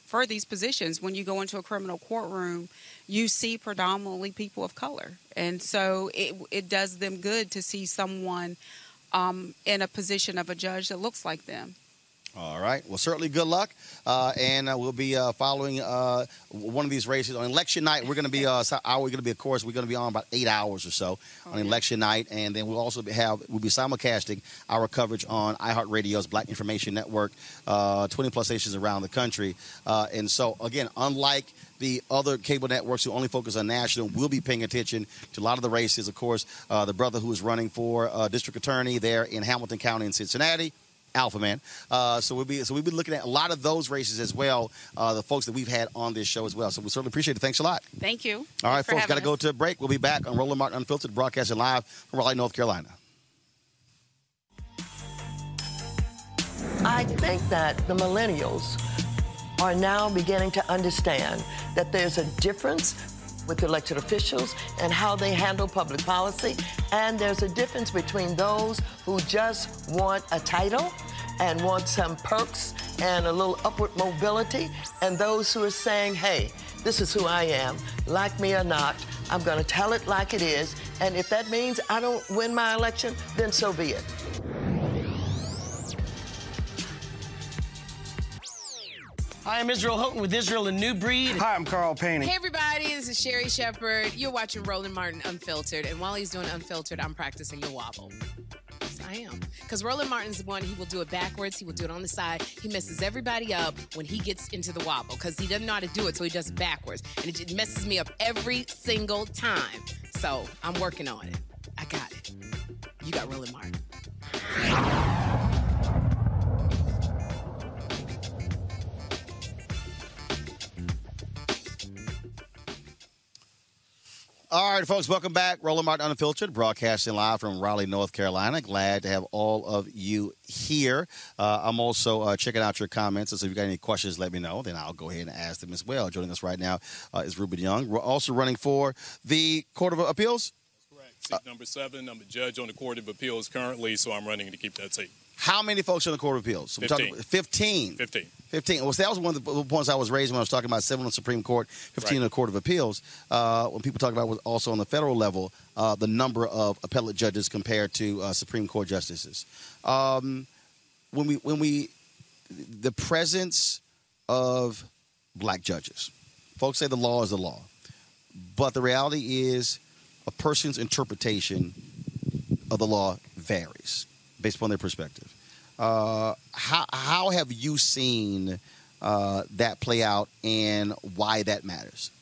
for these positions. When you go into a criminal courtroom, you see predominantly people of color, and so it it does them good to see someone um, in a position of a judge that looks like them. All right. Well, certainly good luck. Uh, and uh, we'll be uh, following uh, one of these races on election night. We're going to be, uh, so- uh, we're going to be, of course, we're going to be on about eight hours or so on election night. And then we'll also have, we'll be simulcasting our coverage on iHeartRadio's Black Information Network, uh, 20 plus stations around the country. Uh, and so, again, unlike the other cable networks who only focus on national, we'll be paying attention to a lot of the races. Of course, uh, the brother who is running for uh, district attorney there in Hamilton County in Cincinnati. Alpha Man. Uh, so we'll be so we'll be looking at a lot of those races as well. Uh, the folks that we've had on this show as well. So we certainly appreciate it. Thanks a lot. Thank you. All right, Thanks for folks, got to go to a break. We'll be back on Roland Martin Unfiltered, broadcasting live from Raleigh, North Carolina. I think that the millennials are now beginning to understand that there's a difference with elected officials and how they handle public policy, and there's a difference between those who just want a title and want some perks and a little upward mobility, and those who are saying, hey, this is who I am, like me or not, I'm going to tell it like it is, and if that means I don't win my election, then so be it. Hi, I'm Israel Houghton with Israel and New Breed. Hi, I'm Carl Payne. Hey everybody, this is Sherri Shepherd. You're watching Roland Martin Unfiltered, and while he's doing Unfiltered, I'm practicing the wobble. Yes, I am. Because Roland Martin's the one, he will do it backwards, he will do it on the side. He messes everybody up when he gets into the wobble because he doesn't know how to do it, so he does it backwards. And it just messes me up every single time. So I'm working on it. I got it. You got Roland Martin. All right, folks, welcome back. Roland Martin Unfiltered, broadcasting live from Raleigh, North Carolina. Glad to have all of you here. Uh, I'm also uh, checking out your comments. So if you've got any questions, let me know. Then I'll go ahead and ask them as well. Joining us right now uh, is Reuben Young. We're also running for the Court of Appeals. Correct. Seat number seven. I'm a judge on the Court of Appeals currently, so I'm running to keep that seat. How many folks on the Court of Appeals? So we're talking 15. about 15. 15. 15. Well, that was one of the points I was raising when I was talking about seven on the Supreme Court, 15 Right. on the Court of Appeals. Uh, when people talk about was also on the federal level, uh, the number of appellate judges compared to uh, Supreme Court justices. Um, when we when we the presence of black judges, folks say the law is the law, but the reality is a person's interpretation of the law varies based upon their perspective. Uh, how how have you seen uh, that play out, and why that matters?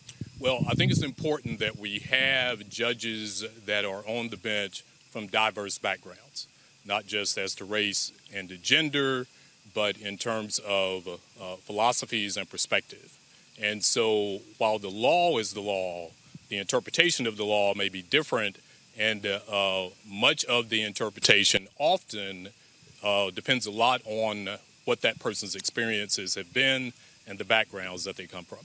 Well, I think it's important that we have judges that are on the bench from diverse backgrounds, not just as to race and to gender, but in terms of uh, philosophies and perspective. And so while the law is the law, the interpretation of the law may be different, and uh, uh, much of the interpretation often uh, depends a lot on what that person's experiences have been and the backgrounds that they come from.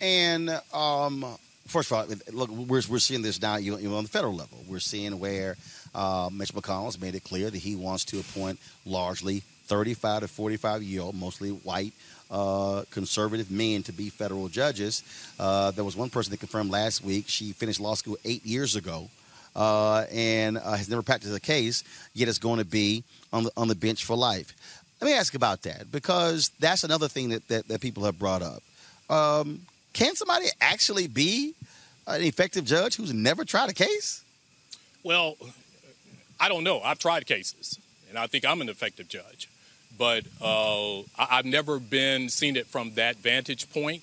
And um, first of all, look, we're, we're seeing this now even on the federal level. We're seeing where uh, Mitch McConnell has made it clear that he wants to appoint largely 35 to 45 year old, mostly white, uh, conservative men to be federal judges. Uh, there was one person that confirmed last week she finished law school eight years ago. Uh, and uh, has never practiced a case, yet is going to be on the on the bench for life. Let me ask about that because that's another thing that, that, that people have brought up. Um, can somebody actually be an effective judge who's never tried a case? Well, I don't know. I've tried cases, and I think I'm an effective judge, but uh, I- I've never been seen it from that vantage point.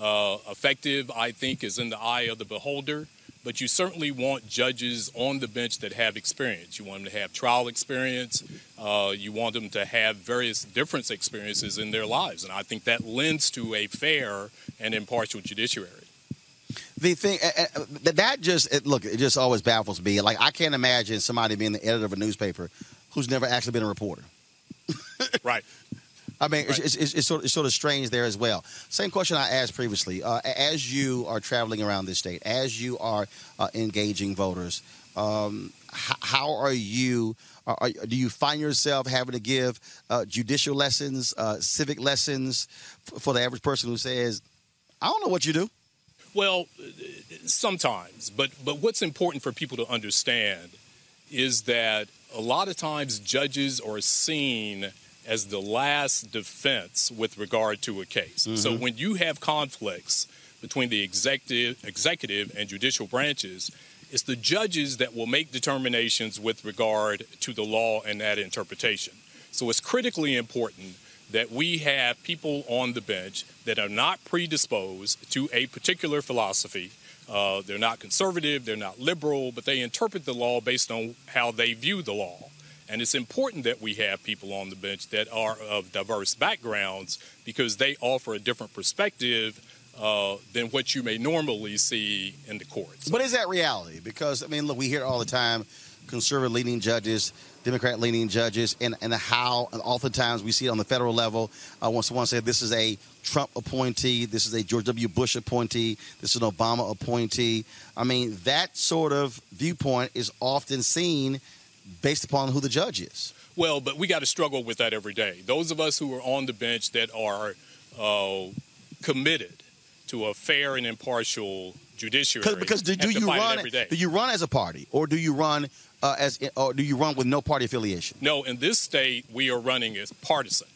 Uh, effective, I think, is in the eye of the beholder. But you certainly want judges on the bench that have experience. You want them to have trial experience. Uh, you want them to have various different experiences in their lives, and I think that lends to a fair and impartial judiciary. The thing that just look, it just always baffles me. Like I can't imagine somebody being the editor of a newspaper who's never actually been a reporter. right. I mean, it's, it's, it's, sort of, it's sort of strange there as well. Same question I asked previously. Uh, as you are traveling around this state, as you are uh, engaging voters, um, h- how are you? Are, are, do you find yourself having to give uh, judicial lessons, uh, civic lessons f- for the average person who says, "I don't know what you do"? Well, sometimes, but but what's important for people to understand is that a lot of times judges are seen as the last defense with regard to a case. So Mhm. when you have conflicts between the executive, executive and judicial branches, it's the judges that will make determinations with regard to the law and that interpretation. So it's critically important that we have people on the bench that are not predisposed to a particular philosophy. Uh, they're not conservative, they're not liberal, but they interpret the law based on how they view the law. And it's important that we have people on the bench that are of diverse backgrounds because they offer a different perspective uh, than what you may normally see in the courts. But is that reality? Because I mean, look, we hear all the time: conservative leaning judges, Democrat leaning judges, and and how and oftentimes we see it on the federal level. Uh, when someone said this is a Trump appointee, this is a George W. Bush appointee, this is an Obama appointee. I mean, that sort of viewpoint is often seen based upon who the judge is. Well, but we got to struggle with that every day. Those of us who are on the bench that are uh, committed to a fair and impartial judiciary Because do, do you run? every day. Do you run as a party, or do you run uh, as, or do you run with no party affiliation? No, in this state, we are running as partisan.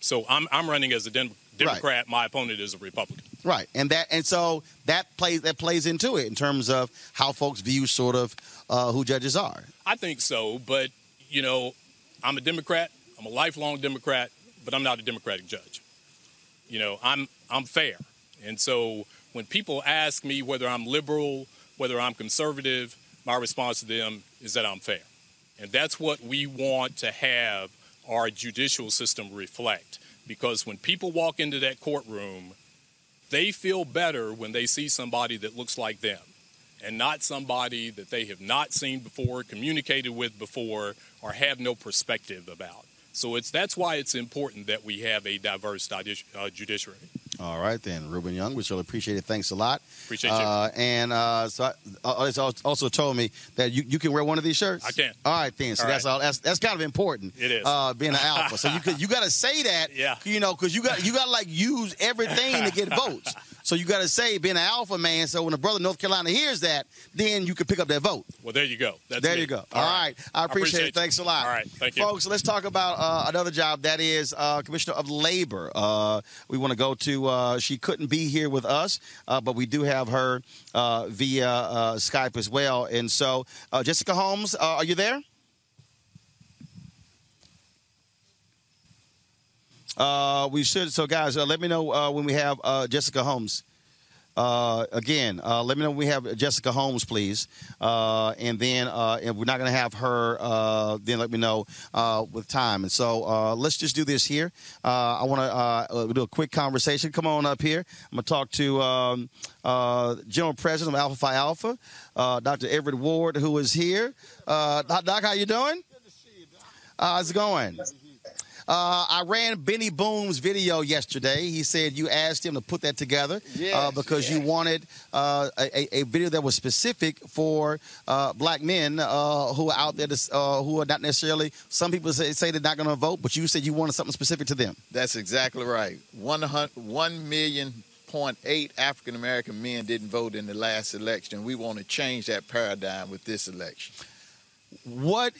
So I'm, I'm running as a Dem- Democrat. My opponent is a Republican. Right, and that and so that plays that plays into it in terms of how folks view sort of uh, who judges are. I think so, but you know, I'm a Democrat. I'm a lifelong Democrat, but I'm not a Democratic judge. You know, I'm I'm fair, and so when people ask me whether I'm liberal, whether I'm conservative, my response to them is that I'm fair, and that's what we want to have our judicial system reflect. Because when people walk into that courtroom, they feel better when they see somebody that looks like them and not somebody that they have not seen before, communicated with before, or have no perspective about. So it's that's why it's important that we have a diverse uh, judiciary. All right, then, Reuben Young, we really appreciate it. Thanks a lot. Appreciate you. Uh, and uh, so, I, uh, it's also told me that you, you can wear one of these shirts. I can. All right, then. So All that's right. all. That's that's kind of important. It is. uh, being an alpha. So you could you got to say that. Yeah. You know, because you got you got to like use everything to get votes. So you got to say being an alpha man. So when the brother in North Carolina hears that, then you can pick up that vote. Well, there you go. That's there me. you go. All right. I appreciate, it. you. Thanks a lot. All right. Thank you. Folks, let's talk about uh, another job. That is uh, Commissioner of Labor. Uh, we want to go to, uh, she couldn't be here with us, uh, but we do have her uh, via uh, Skype as well. And so, uh, Jessica Holmes, uh, are you there? Uh, we should. So, guys, uh, let me know uh, when we have uh, Jessica Holmes. Uh, again, uh, let me know when we have Jessica Holmes, please. Uh, and then, uh, if we're not going to have her, uh, then let me know uh, with time. And so, uh, let's just do this here. Uh, I want to uh, do a quick conversation. Come on up here. I'm going to talk to um, uh, General President of Alpha Phi Alpha, uh, Dr. Everett Ward, who is here. Uh, Doc, how you doing? Uh, how's it going? Uh, I ran Benny Boom's video yesterday. He said you asked him to put that together uh, Yes, because you wanted uh, a, a video that was specific for uh, black men uh, who are out there to, uh, who are not necessarily. Some people say, say they're not going to vote, but you said you wanted something specific to them. That's exactly right. One hun- one million point eight African American men didn't vote in the last election. We want to change that paradigm with this election. What?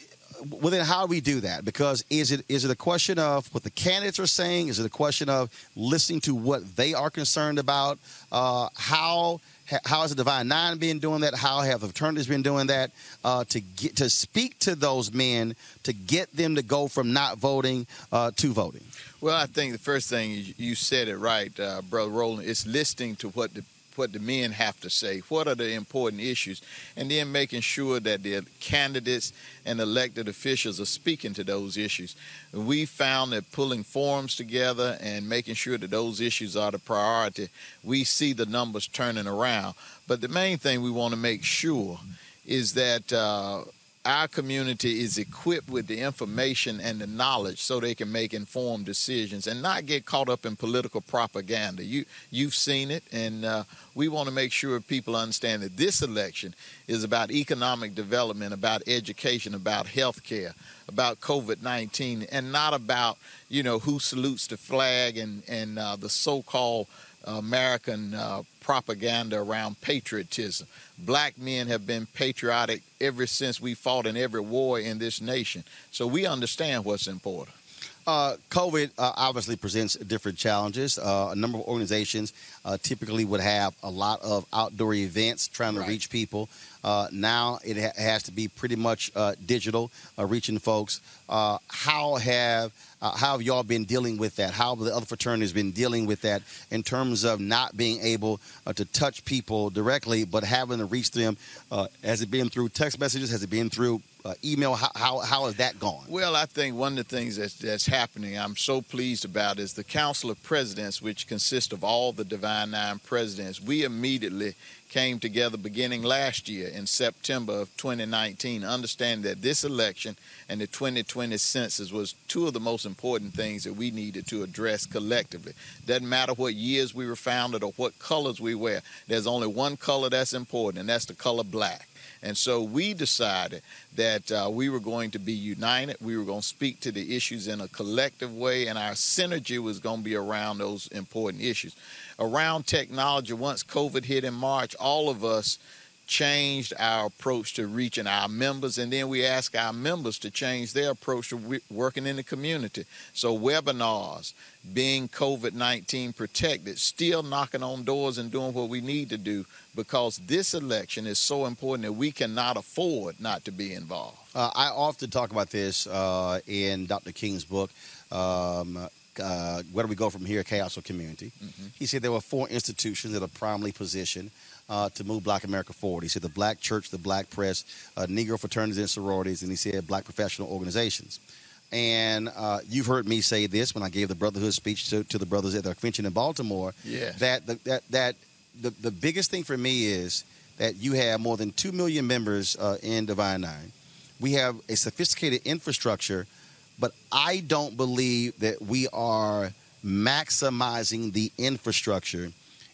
Well, then how do we do that? Because is it is it a question of what the candidates are saying? Is it a question of listening to what they are concerned about? Uh, how how has the Divine Nine been doing that? How have the fraternities been doing that uh, to get to speak to those men to get them to go from not voting uh, to voting? Well, I think the first thing you, said it right, uh, brother Roland. It's listening to what the what the men have to say, what are the important issues, and then making sure that the candidates and elected officials are speaking to those issues. We found that pulling forums together and making sure that those issues are the priority, we see the numbers turning around. But the main thing we want to make sure is that uh, our community is equipped with the information and the knowledge so they can make informed decisions and not get caught up in political propaganda. You you've seen it, and uh, we want to make sure people understand that this election is about economic development, about education, about health care, about COVID-19, and not about you know who salutes the flag and and uh, the so-called American uh, propaganda around patriotism. Black men have been patriotic ever since we fought in every war in this nation. So we understand what's important. Uh, COVID uh, obviously presents different challenges. Uh, a number of organizations uh, typically would have a lot of outdoor events trying to Right. reach people. Uh, now it ha- has to be pretty much uh, digital, uh, reaching folks. Uh, how have uh, how have y'all been dealing with that? How have the other fraternities been dealing with that in terms of not being able uh, to touch people directly, but having to reach them? Uh, has it been through text messages? Has it been through uh, email? How, how how has that gone? Well, I think one of the things that's, that's happening, I'm so pleased about, is the Council of Presidents, which consists of all the Divine Nine presidents. We immediately came together beginning last year in September of 2019, understanding that this election and the 2020 census was two of the most important things that we needed to address collectively. Doesn't matter what years we were founded or what colors we wear, there's only one color that's important, and that's the color black. And so we decided that uh, we were going to be united. We were going to speak to the issues in a collective way, and our synergy was going to be around those important issues. Around technology, once COVID hit in March, all of us changed our approach to reaching our members, and then we asked our members to change their approach to working in the community. So, webinars, being COVID 19 protected, still knocking on doors and doing what we need to do because this election is so important that we cannot afford not to be involved. Uh, I often talk about this uh, in Dr. King's book, um, uh, Where Do We Go From Here, Chaos or Community. He said there were four institutions that are primarily positioned uh, to move black America forward. He said the black church, the black press, uh, Negro fraternities and sororities, and he said black professional organizations. And uh, you've heard me say this when I gave the brotherhood speech to, to the brothers at the convention in Baltimore. Yes. That the, that that the, the biggest thing for me is that you have more than two million members uh, in Divine Nine. We have a sophisticated infrastructure, but I don't believe that we are maximizing the infrastructure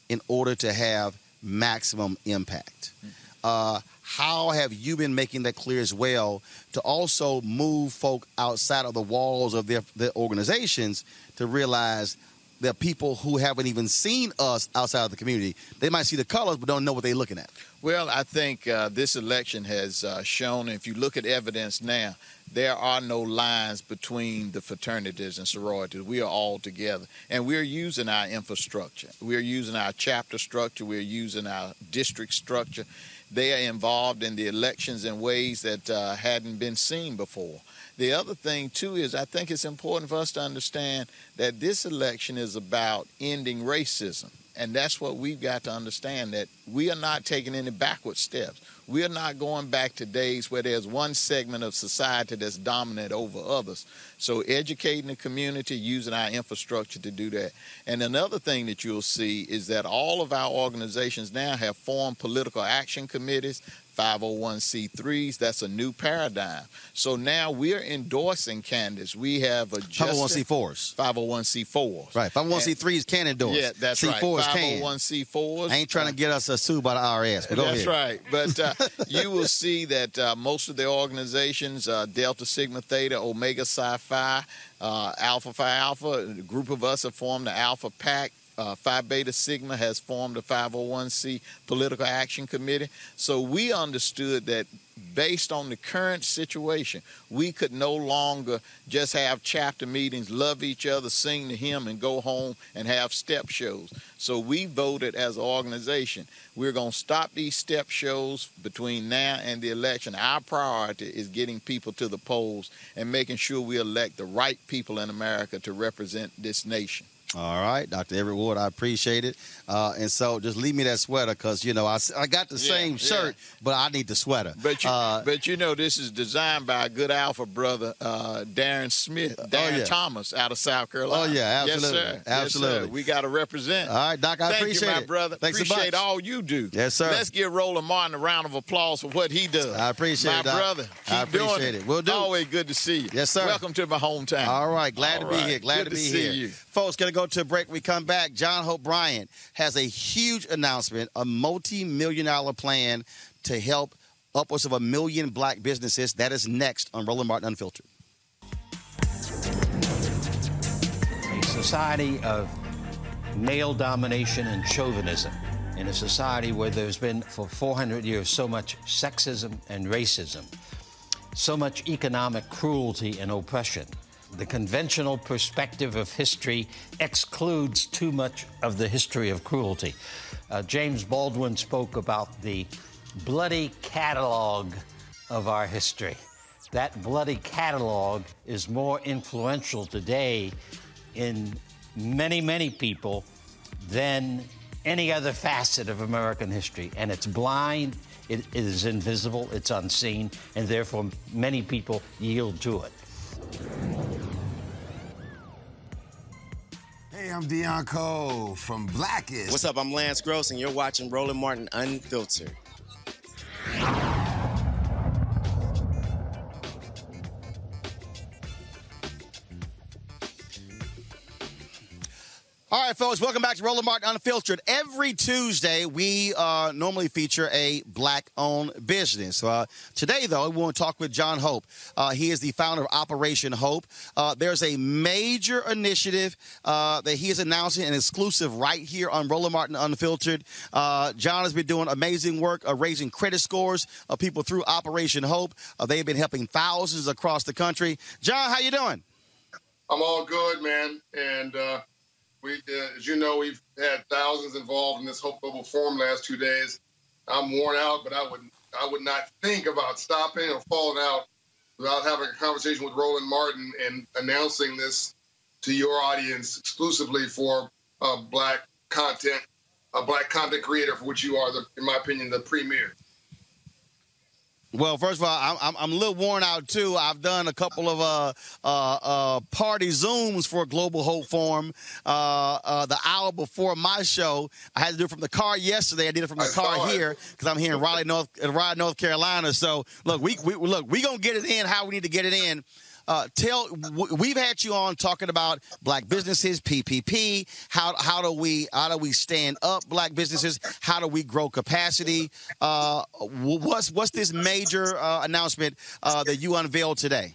in order to have maximum impact. Uh, how have you been making that clear as well to also move folk outside of the walls of their, their organizations to realize there are people who haven't even seen us outside of the community. They might see the colors but don't know what they're looking at. Well, I think uh, this election has uh, shown, if you look at evidence now, there are no lines between the fraternities and sororities. We are all together. And we're using our infrastructure. We're using our chapter structure. We're using our district structure. They are involved in the elections in ways that uh, hadn't been seen before. The other thing, too, is I think it's important for us to understand that this election is about ending racism. And that's what we've got to understand that we are not taking any backward steps. We are not going back to days where there's one segment of society that's dominant over others. So, educating the community, using our infrastructure to do that. And another thing that you'll see is that all of our organizations now have formed political action committees, 501c3s. That's a new paradigm. So now we're endorsing Candace. We have adjusted 501c4s. 501c4s. Right. 501c3s can endorse. Yeah, that's right. C4s can. 501c4s. I ain't trying to get us a sued by the IRS, but go That's ahead. right. But uh, you will see that uh, most of the organizations, uh, Delta Sigma Theta, Omega Psi Phi, uh, Alpha Phi Alpha, a group of us have formed the Alpha PAC. Uh, Phi Beta Sigma has formed a 501c political action committee. So we understood that based on the current situation, we could no longer just have chapter meetings, love each other, sing the hymn, and go home and have step shows. So we voted as an organization. We're going to stop these step shows between now and the election. Our priority is getting people to the polls and making sure we elect the right people in America to represent this nation. All right, Dr. Everett Ward, I appreciate it. Uh, and so just leave me that sweater because, you know, I, I got the Yeah, same yeah. shirt, but I need the sweater. But you, Uh, but you know, this is designed by a good Alpha brother, uh, Darren Smith, Darren Oh, yeah. Thomas, out of South Carolina. Oh, yeah, Yes, absolutely. sir. Yes, sir. Absolutely. We got to represent. All right, Doc, I Thank appreciate you, my it. brother. Thanks appreciate bunch. all you do. Yes, sir. Let's give Roland Martin a round of applause for what he does. I appreciate my it, Doc. brother. Keep I appreciate doing it. Will do. Always good to see you. Yes, sir. Welcome to my hometown. All right, glad All to be here. Glad Good to to be see here. you. Folks, gonna go to a break. We come back. John Hope Bryant has a huge announcement, a multi-million dollar plan to help upwards of a million black businesses. That is next on Roland Martin Unfiltered. a society of male domination and chauvinism, in a society where there's been for 400 years so much sexism and racism, so much economic cruelty and oppression. The conventional perspective of history excludes too much of the history of cruelty. Uh, James Baldwin spoke about the bloody catalog of our history. That bloody catalog is more influential today in many, many people than any other facet of American history. And it's blind, it is invisible, it's unseen, and therefore many people yield to it. Hey, I'm Deon Cole from Black-ish. What's up? I'm Lance Gross, and you're watching Roland Martin Unfiltered. All right, folks, welcome back to Roland Martin Unfiltered. Every Tuesday, we uh, normally feature a black owned business. Uh, today, though, we want to talk with John Hope. Uh, he is the founder of Operation Hope. Uh, there's a major initiative uh, that he is announcing an exclusive right here on Roland Martin Unfiltered. Uh, John has been doing amazing work raising credit scores of people through Operation Hope. They've been helping thousands across the country. John, how you doing? I'm all good, man. And we, uh, as you know, we've had thousands involved in this Hope Global Forum last two days. I'm worn out, but I would I would not think about stopping or falling out without having a conversation with Roland Martin and announcing this to your audience exclusively for uh, black content, a black content creator for which you are, the, in my opinion, the premier. Well, first of all, I'm, I'm, I'm a little worn out too. I've done a couple of uh, uh, uh, party Zooms for Global Hope Forum. Uh, uh, the hour before my show, I had to do it from the car yesterday. I did it from the car here because I'm here in Raleigh, North, in Raleigh, North Carolina. So look, we, we look we gonna get it in how we need to get it in. Uh, tell w- we've had you on talking about black businesses, PPP. How how do we how do we stand up black businesses? How do we grow capacity? Uh, what's what's this major uh, announcement uh, that you unveiled today?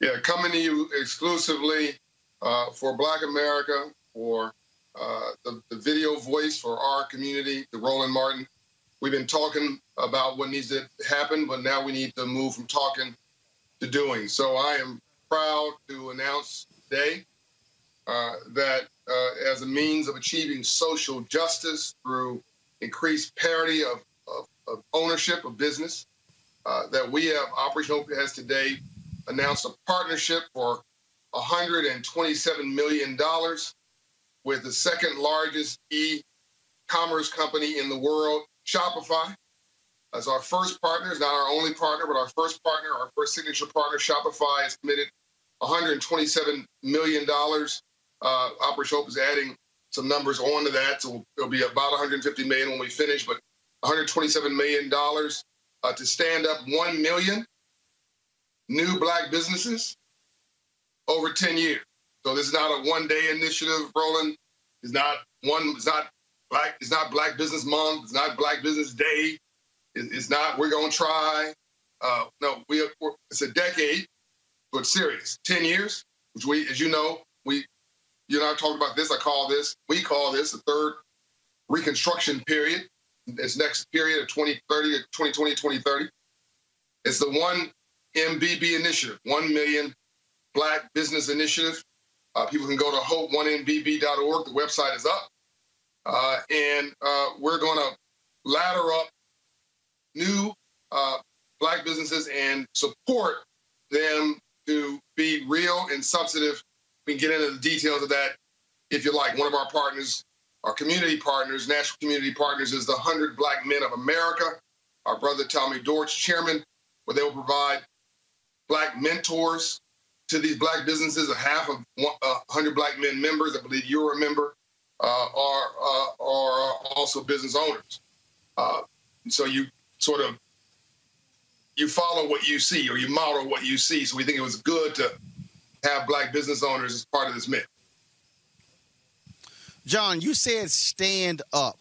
Yeah, coming to you exclusively uh, for Black America, for uh, the, the video voice for our community, the Roland Martin. We've been talking about what needs to happen, but now we need to move from talking to doing. So I am proud to announce today uh, that uh, as a means of achieving social justice through increased parity of, of, of ownership of business, uh, that we have Operation Hope has today announced a partnership for $127 million with the second largest e-commerce company in the world, Shopify. As our first partner, it's not our only partner, but our first partner, our first signature partner, Shopify, has committed $127 million. Uh, Operation Hope is adding some numbers onto that, so it'll be about 150 million when we finish, but 127 million dollars uh, to stand up 1 million new black businesses over 10 years. So this is not a one-day initiative, Roland. It's not one. It's not black. It's not Black Business Month. It's not Black Business Day. It- It's not. We're gonna try. Uh, no, we. It's a decade, but serious. 10 years, which we, as you know, we. You and I talked about this. I call this. We call this the third reconstruction period. This next period of 2030 to 2020, 2030. It's the one MBB initiative, 1 million Black Business Initiative. Uh, people can go to hope1mbb.org. The website is up. Uh, and uh, we're going to ladder up new uh, Black businesses and support them to be real and substantive. We can get into the details of that if you like. One of our partners, our community partners, national community partners, is the 100 Black Men of America. Our brother Tommy Dortch, chairman, where they will provide black mentors to these black businesses. A half of uh, 100 Black Men members, I believe you're a member, uh, are, uh, are also business owners. Uh, so you sort of you follow what you see or you model what you see. So we think it was good to have black business owners as part of this mix. John, you said stand up.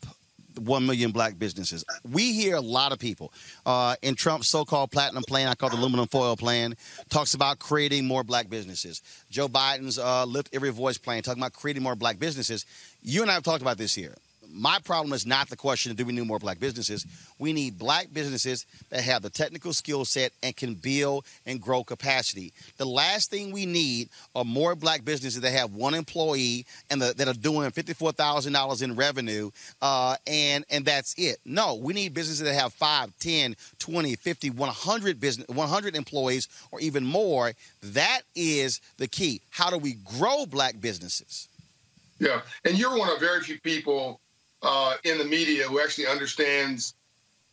1 million black businesses. We hear a lot of people uh, in Trump's so called platinum plan, I call the aluminum foil plan, talks about creating more black businesses. Joe Biden's uh, Lift Every Voice plan, talking about creating more black businesses. You and I have talked about this here my problem is not the question of do we need more black businesses. We need black businesses that have the technical skill set and can build and grow capacity. The last thing we need are more black businesses that have one employee and the, that are doing $54,000 in revenue uh, and, and that's it. No, we need businesses that have 5, 10, 20, 50, 100, business, 100 employees or even more. That is the key. How do we grow black businesses? Yeah, and you're one of very few people uh, in the media who actually understands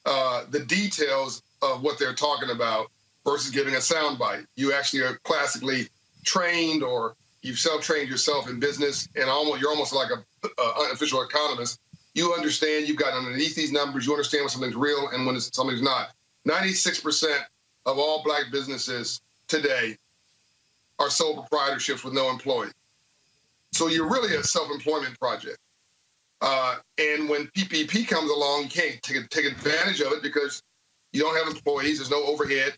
uh, the details of what they're talking about versus giving a soundbite. You actually are classically trained or you've self-trained yourself in business and almost you're almost like a, a unofficial economist. You understand you've got underneath these numbers, you understand when something's real and when something's not. 96% of all black businesses today are sole proprietorships with no employee. So you're really a self-employment project. Uh, and when PPP comes along, you can't take, take advantage of it because you don't have employees. There's no overhead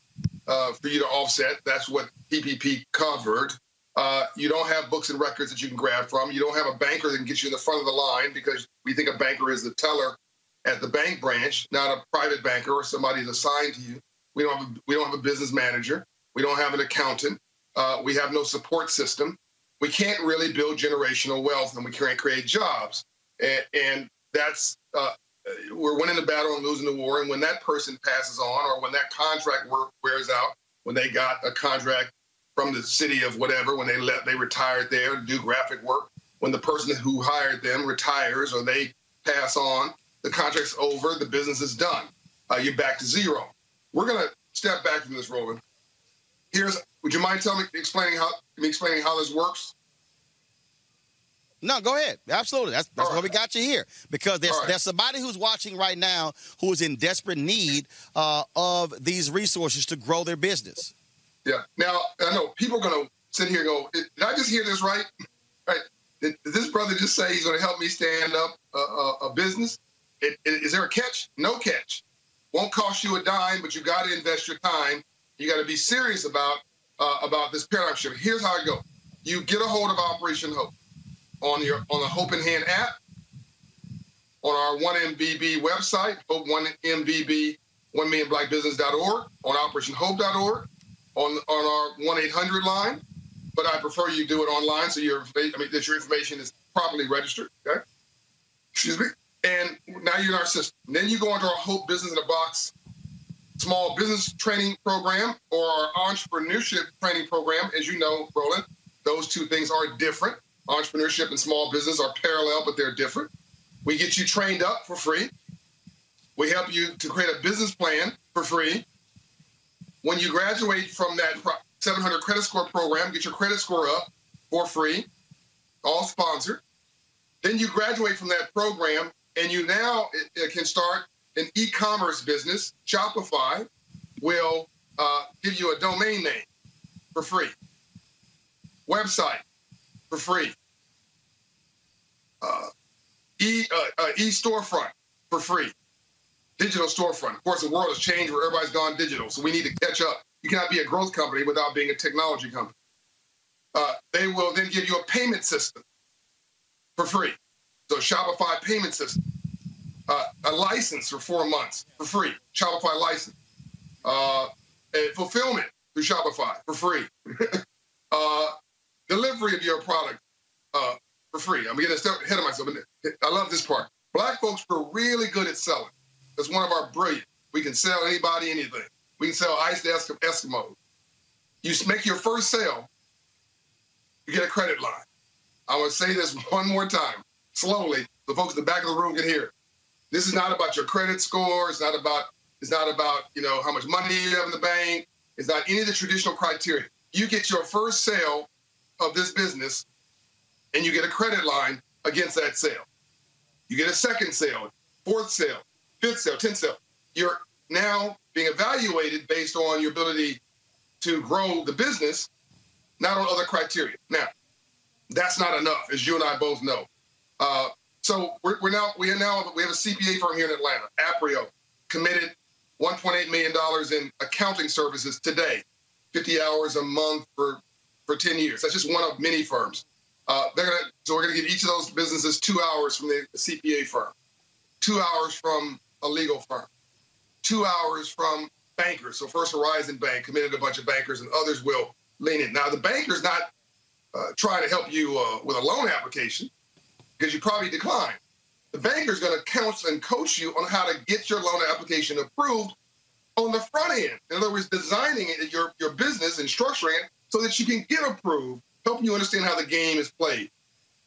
uh, for you to offset. That's what PPP covered. Uh, you don't have books and records that you can grab from. You don't have a banker that can get you in the front of the line because we think a banker is the teller at the bank branch, not a private banker or somebody that's assigned to you. We don't have a, we don't have a business manager. We don't have an accountant. Uh, we have no support system. We can't really build generational wealth, and we can't create jobs and, and that's uh, we're winning the battle and losing the war. And when that person passes on, or when that contract work wears out, when they got a contract from the city of whatever, when they let they retired there to do graphic work, when the person who hired them retires or they pass on, the contract's over, the business is done. Uh, you're back to zero. We're gonna step back from this, Roland. Here's. Would you mind telling me, explaining how me explaining how this works? No, go ahead. Absolutely. That's that's right. why we got you here because there's right. there's somebody who's watching right now who is in desperate need uh, of these resources to grow their business. Yeah. Now I know people are going to sit here and go, "Did I just hear this right? Right? Did, did this brother just say he's going to help me stand up a, a, a business? It, it, is there a catch? No catch. Won't cost you a dime, but you got to invest your time. You got to be serious about uh, about this paradigm shift. Here's how I go. You get a hold of Operation Hope on your on the Hope in Hand app, on our 1MBB website, Hope 1MBB, 1 million black business.org, on operationhope.org, on on our 1-800 line. But I prefer you do it online so your I mean that your information is properly registered. Okay. Excuse me. And now you're in our system. And then you go into our Hope Business in a Box small business training program or our entrepreneurship training program. As you know, Roland, those two things are different entrepreneurship and small business are parallel, but they're different. We get you trained up for free. We help you to create a business plan for free. When you graduate from that 700 credit score program, get your credit score up for free, all sponsored. Then you graduate from that program and you now can start an e-commerce business. Shopify will uh, give you a domain name for free. Website for free. Uh, e uh, uh, e storefront for free. Digital storefront. Of course, the world has changed where everybody's gone digital, so we need to catch up. You cannot be a growth company without being a technology company. Uh, they will then give you a payment system for free. So Shopify payment system, uh, a license for four months for free. Shopify license, uh, fulfillment through Shopify for free. uh, delivery of your product uh, for free. I'm getting ahead of myself. I love this part. Black folks are really good at selling. That's one of our brilliant. We can sell anybody anything. We can sell ice to Eskimos. You make your first sale, you get a credit line. I to say this one more time, slowly, the folks in the back of the room can hear. This is not about your credit score. It's not about it's not about you know how much money you have in the bank. It's not any of the traditional criteria. You get your first sale of this business, and you get a credit line against that sale. You get a second sale, fourth sale, fifth sale, tenth sale. You're now being evaluated based on your ability to grow the business, not on other criteria. Now, that's not enough, as you and I both know. Uh, so we're, we're, now we are now we have a CPA firm here in Atlanta, Aprio, committed 1.8 million dollars in accounting services today, 50 hours a month for for 10 years. That's just one of many firms. Uh, they're gonna so we're gonna give each of those businesses two hours from the CPA firm, two hours from a legal firm, two hours from bankers. So First Horizon Bank committed a bunch of bankers, and others will lean in. Now the banker's not uh, trying to help you uh, with a loan application because you probably decline. The banker's going to counsel and coach you on how to get your loan application approved on the front end. In other words, designing it, your, your business and structuring it so that you can get approved, helping you understand how the game is played.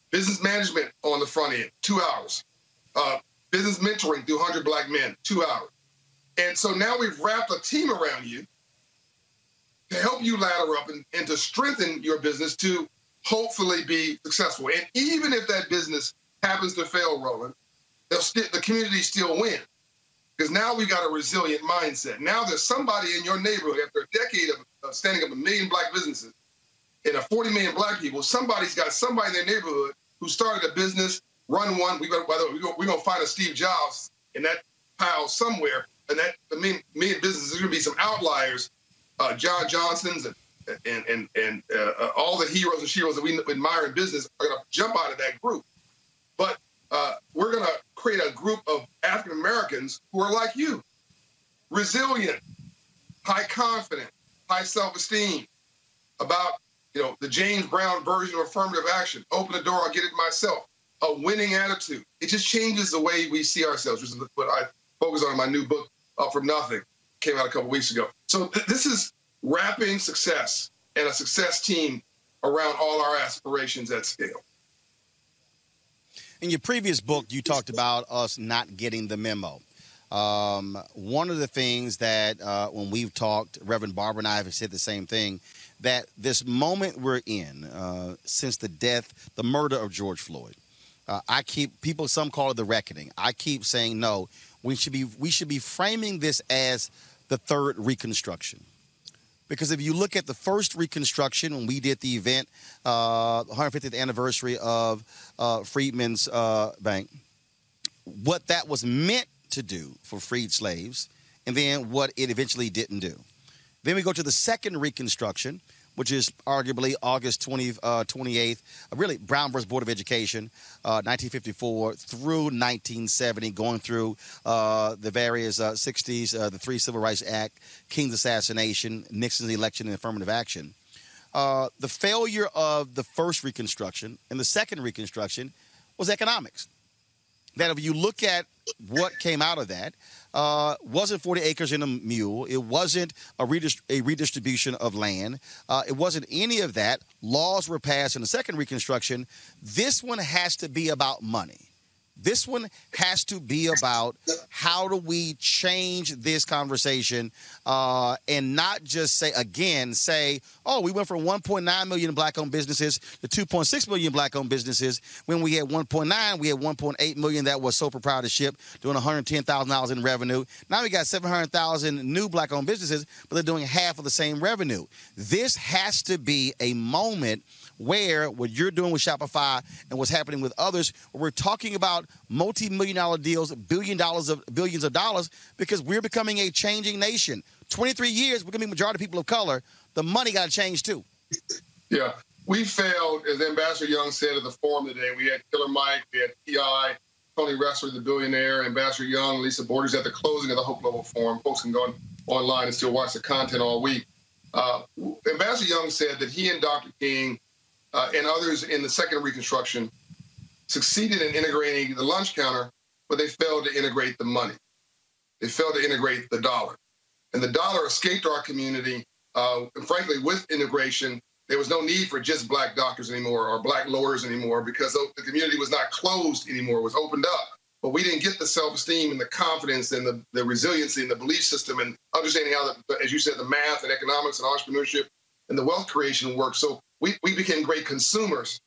Business management on the front end, two hours. Uh, business mentoring through 100 Black Men, two hours. And so now we've wrapped a team around you to help you ladder up and, and to strengthen your business to hopefully be successful. And even if that business happens to fail, Roland, st- the community still win. Because now we got a resilient mindset. Now there's somebody in your neighborhood after a decade of, of standing up a million black businesses and a 40 million black people, somebody's got somebody in their neighborhood who started a business, run one. We got, we're going to find a Steve Jobs in that pile somewhere. And that, I mean, million businesses, there's going to be some outliers, uh, John Johnson's and and and and uh, uh, all the heroes and heroes that we admire in business are going to jump out of that group. But uh, we're going to create a group of African Americans who are like you, resilient, high confident, high self-esteem, about you know the James Brown version of affirmative action. Open the door, I'll get it myself. A winning attitude. It just changes the way we see ourselves, which is what I focus on in my new book, Up from Nothing, came out a couple weeks ago. So th- this is wrapping success and a success team around all our aspirations at scale. In your previous book, you talked about us not getting the memo. Um, one of the things that uh, when we've talked, Reverend Barber and I have said the same thing that this moment we're in, uh, since the death, the murder of George Floyd, uh, I keep people. Some call it the reckoning. I keep saying no. We should be we should be framing this as the third Reconstruction. Because if you look at the first Reconstruction, when we did the event, uh, 150th anniversary of uh, Freedmen's uh, Bank, what that was meant to do for freed slaves, and then what it eventually didn't do. Then we go to the second Reconstruction, which is arguably August 20, uh, 28th, uh, really Brown versus Board of Education, uh, 1954 through 1970, going through uh, the various 60s, uh, uh, the three Civil Rights Act, King's assassination, Nixon's election, and affirmative action. the failure of the first Reconstruction and the second Reconstruction was economics. That if you look at what came out of that, uh, wasn't 40 acres in a mule. It wasn't a, redist- a redistribution of land. Uh, it wasn't any of that. Laws were passed in the second Reconstruction. This one has to be about money. This one has to be about how do we change this conversation uh, and not just say, again, say, oh, we went from 1.9 million black owned businesses to 2.6 million black owned businesses. When we had 1.9, we had 1.8 million that was sole proprietorship, doing $110,000 in revenue. Now we got 700,000 new black owned businesses, but they're doing half of the same revenue. This has to be a moment where what you're doing with Shopify and what's happening with others, we're talking about multi-million dollar deals, billion dollars of billions of dollars, because we're becoming a changing nation. 23 years, we're gonna be majority people of color. The money got to change too. Yeah, we failed, as Ambassador Young said at the forum today. We had Killer Mike, we had Ti, Tony Ressler, the billionaire, Ambassador Young, Lisa Borders at the closing of the Hope Global Forum. Folks can go online and still watch the content all week. Uh, Ambassador Young said that he and Dr. King uh, and others in the second Reconstruction succeeded in integrating the lunch counter, but they failed to integrate the money. They failed to integrate the dollar. And the dollar escaped our community. Uh, and frankly, with integration, there was no need for just black doctors anymore or black lawyers anymore because the community was not closed anymore, it was opened up. But we didn't get the self-esteem and the confidence and the, the resiliency and the belief system and understanding how, the, as you said, the math and economics and entrepreneurship and the wealth creation works. So we, we became great consumers,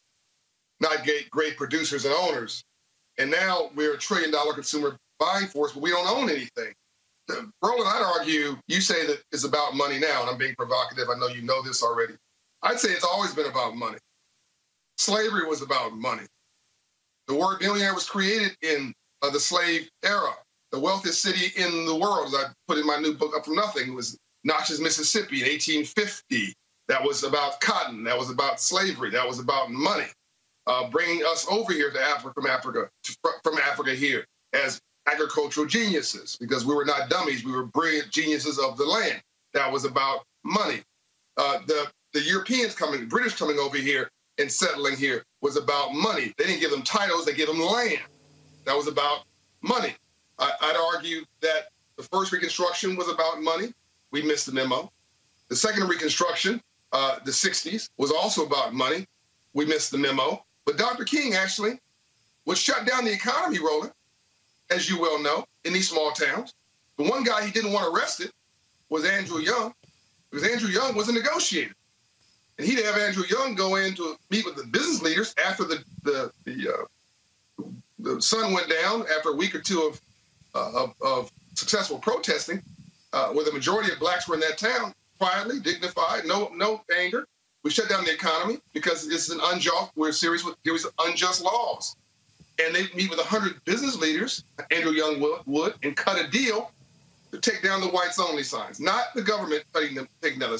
not great, great producers and owners. And now we're a trillion dollar consumer buying force, but we don't own anything. Roland, I'd argue you say that it's about money now, and I'm being provocative. I know you know this already. I'd say it's always been about money. Slavery was about money. The word millionaire was created in uh, the slave era. The wealthiest city in the world, as I put in my new book, Up From Nothing, was Natchez, Mississippi in 1850. That was about cotton. That was about slavery. That was about money. Uh, bringing us over here to Africa from Africa, to, from Africa here as agricultural geniuses, because we were not dummies. We were brilliant geniuses of the land. That was about money. Uh, the the Europeans coming, British coming over here and settling here was about money. They didn't give them titles, they gave them land. That was about money. I, would argue that the first Reconstruction was about money. We missed the memo. The second Reconstruction, uh, the 60s, was also about money. We missed the memo. But Dr. King actually would shut down the economy, Roland, as you well know, in these small towns. The one guy he didn't want arrested was Andrew Young, because Andrew Young was a negotiator and he'd have Andrew Young go in to meet with the business leaders after the the the, uh, the sun went down after a week or two of uh, of, of, successful protesting, uh, where the majority of blacks were in that town, quietly, dignified, no no anger. We shut down the economy because it's an unjust. We're serious with series of unjust laws, and they meet with hundred business leaders. Andrew Young would, and cut a deal to take down the whites only signs, not the government cutting them taking down the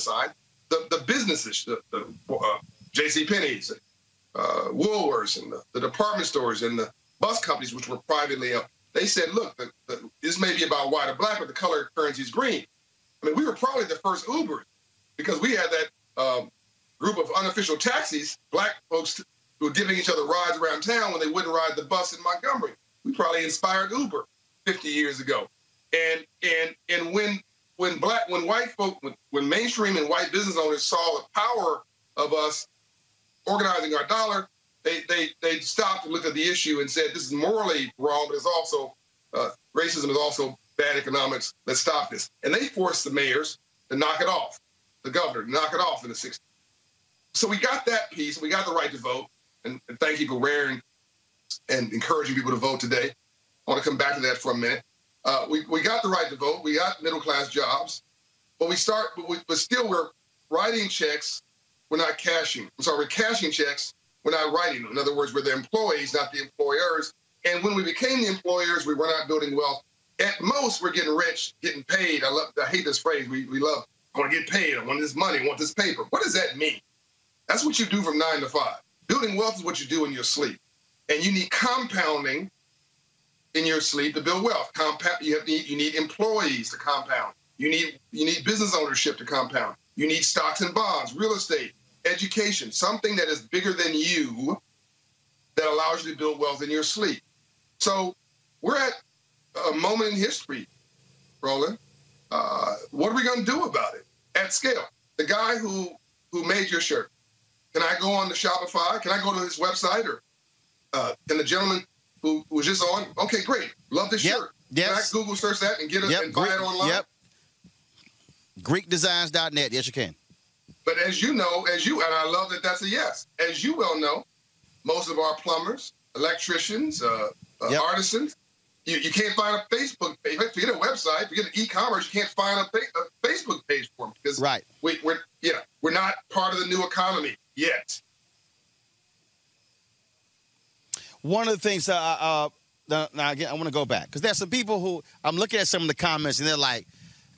the, the businesses, the, the uh, J.C. Penney's, uh, Woolworths, and the, the, department stores and the bus companies, which were privately owned, they said, look, the, the, this may be about white or black, but the color currency is green. I mean, we were probably the first Ubers because we had that um, group of unofficial taxis, black folks who were giving each other rides around town when they wouldn't ride the bus in Montgomery. We probably inspired Uber 50 years ago. And and and when when black, when white folk, when, when mainstream and white business owners saw the power of us organizing our dollar, they they they stopped and looked at the issue and said this is morally wrong, but it's also uh, racism is also bad economics. Let's stop this. And they forced the mayors to knock it off, the governor to knock it off in the 60s. So we got that piece. We got the right to vote. And, and thank you for raring and encouraging people to vote today. I want to come back to that for a minute. Uh, we, we got the right to vote. We got middle class jobs, but we start, but, we, but still we're writing checks. We're not cashing. I'm sorry, we're cashing checks. We're not writing them. In other words, we're the employees, not the employers. And when we became the employers, we were not building wealth. At most, we're getting rich, getting paid. I love, I hate this phrase. We, we love, I want to get paid. I want this money. I want this paper. What does that mean? That's what you do from nine to five. Building wealth is what you do in your sleep. And you need compounding in your sleep to build wealth. Compound. You have need, you need employees to compound. You need you need business ownership to compound. You need stocks and bonds, real estate, education, something that is bigger than you that allows you to build wealth in your sleep. So we're at a moment in history, Roland. Uh, what are we going to do about it at scale? The guy who who made your shirt, can I go on the Shopify? Can I go to his website or uh, can the gentleman who was just on. Okay, great. Love this yep. shirt. Yes. Can I Google search that and get it yep. and buy Greek, it online? Yep. GreekDesigns.net. Yes, you can. But as you know, as you and I love that that's a yes. As you well know, most of our plumbers, electricians, uh, uh, yep. artisans, you, you can't find a Facebook page. Forget a website, forget an e-commerce. You can't find a, a Facebook page for them because right. we, we're yeah we're not part of the new economy yet. one of the things, uh, uh, now again, I want to go back because there's some people who I'm looking at some of the comments and they're like,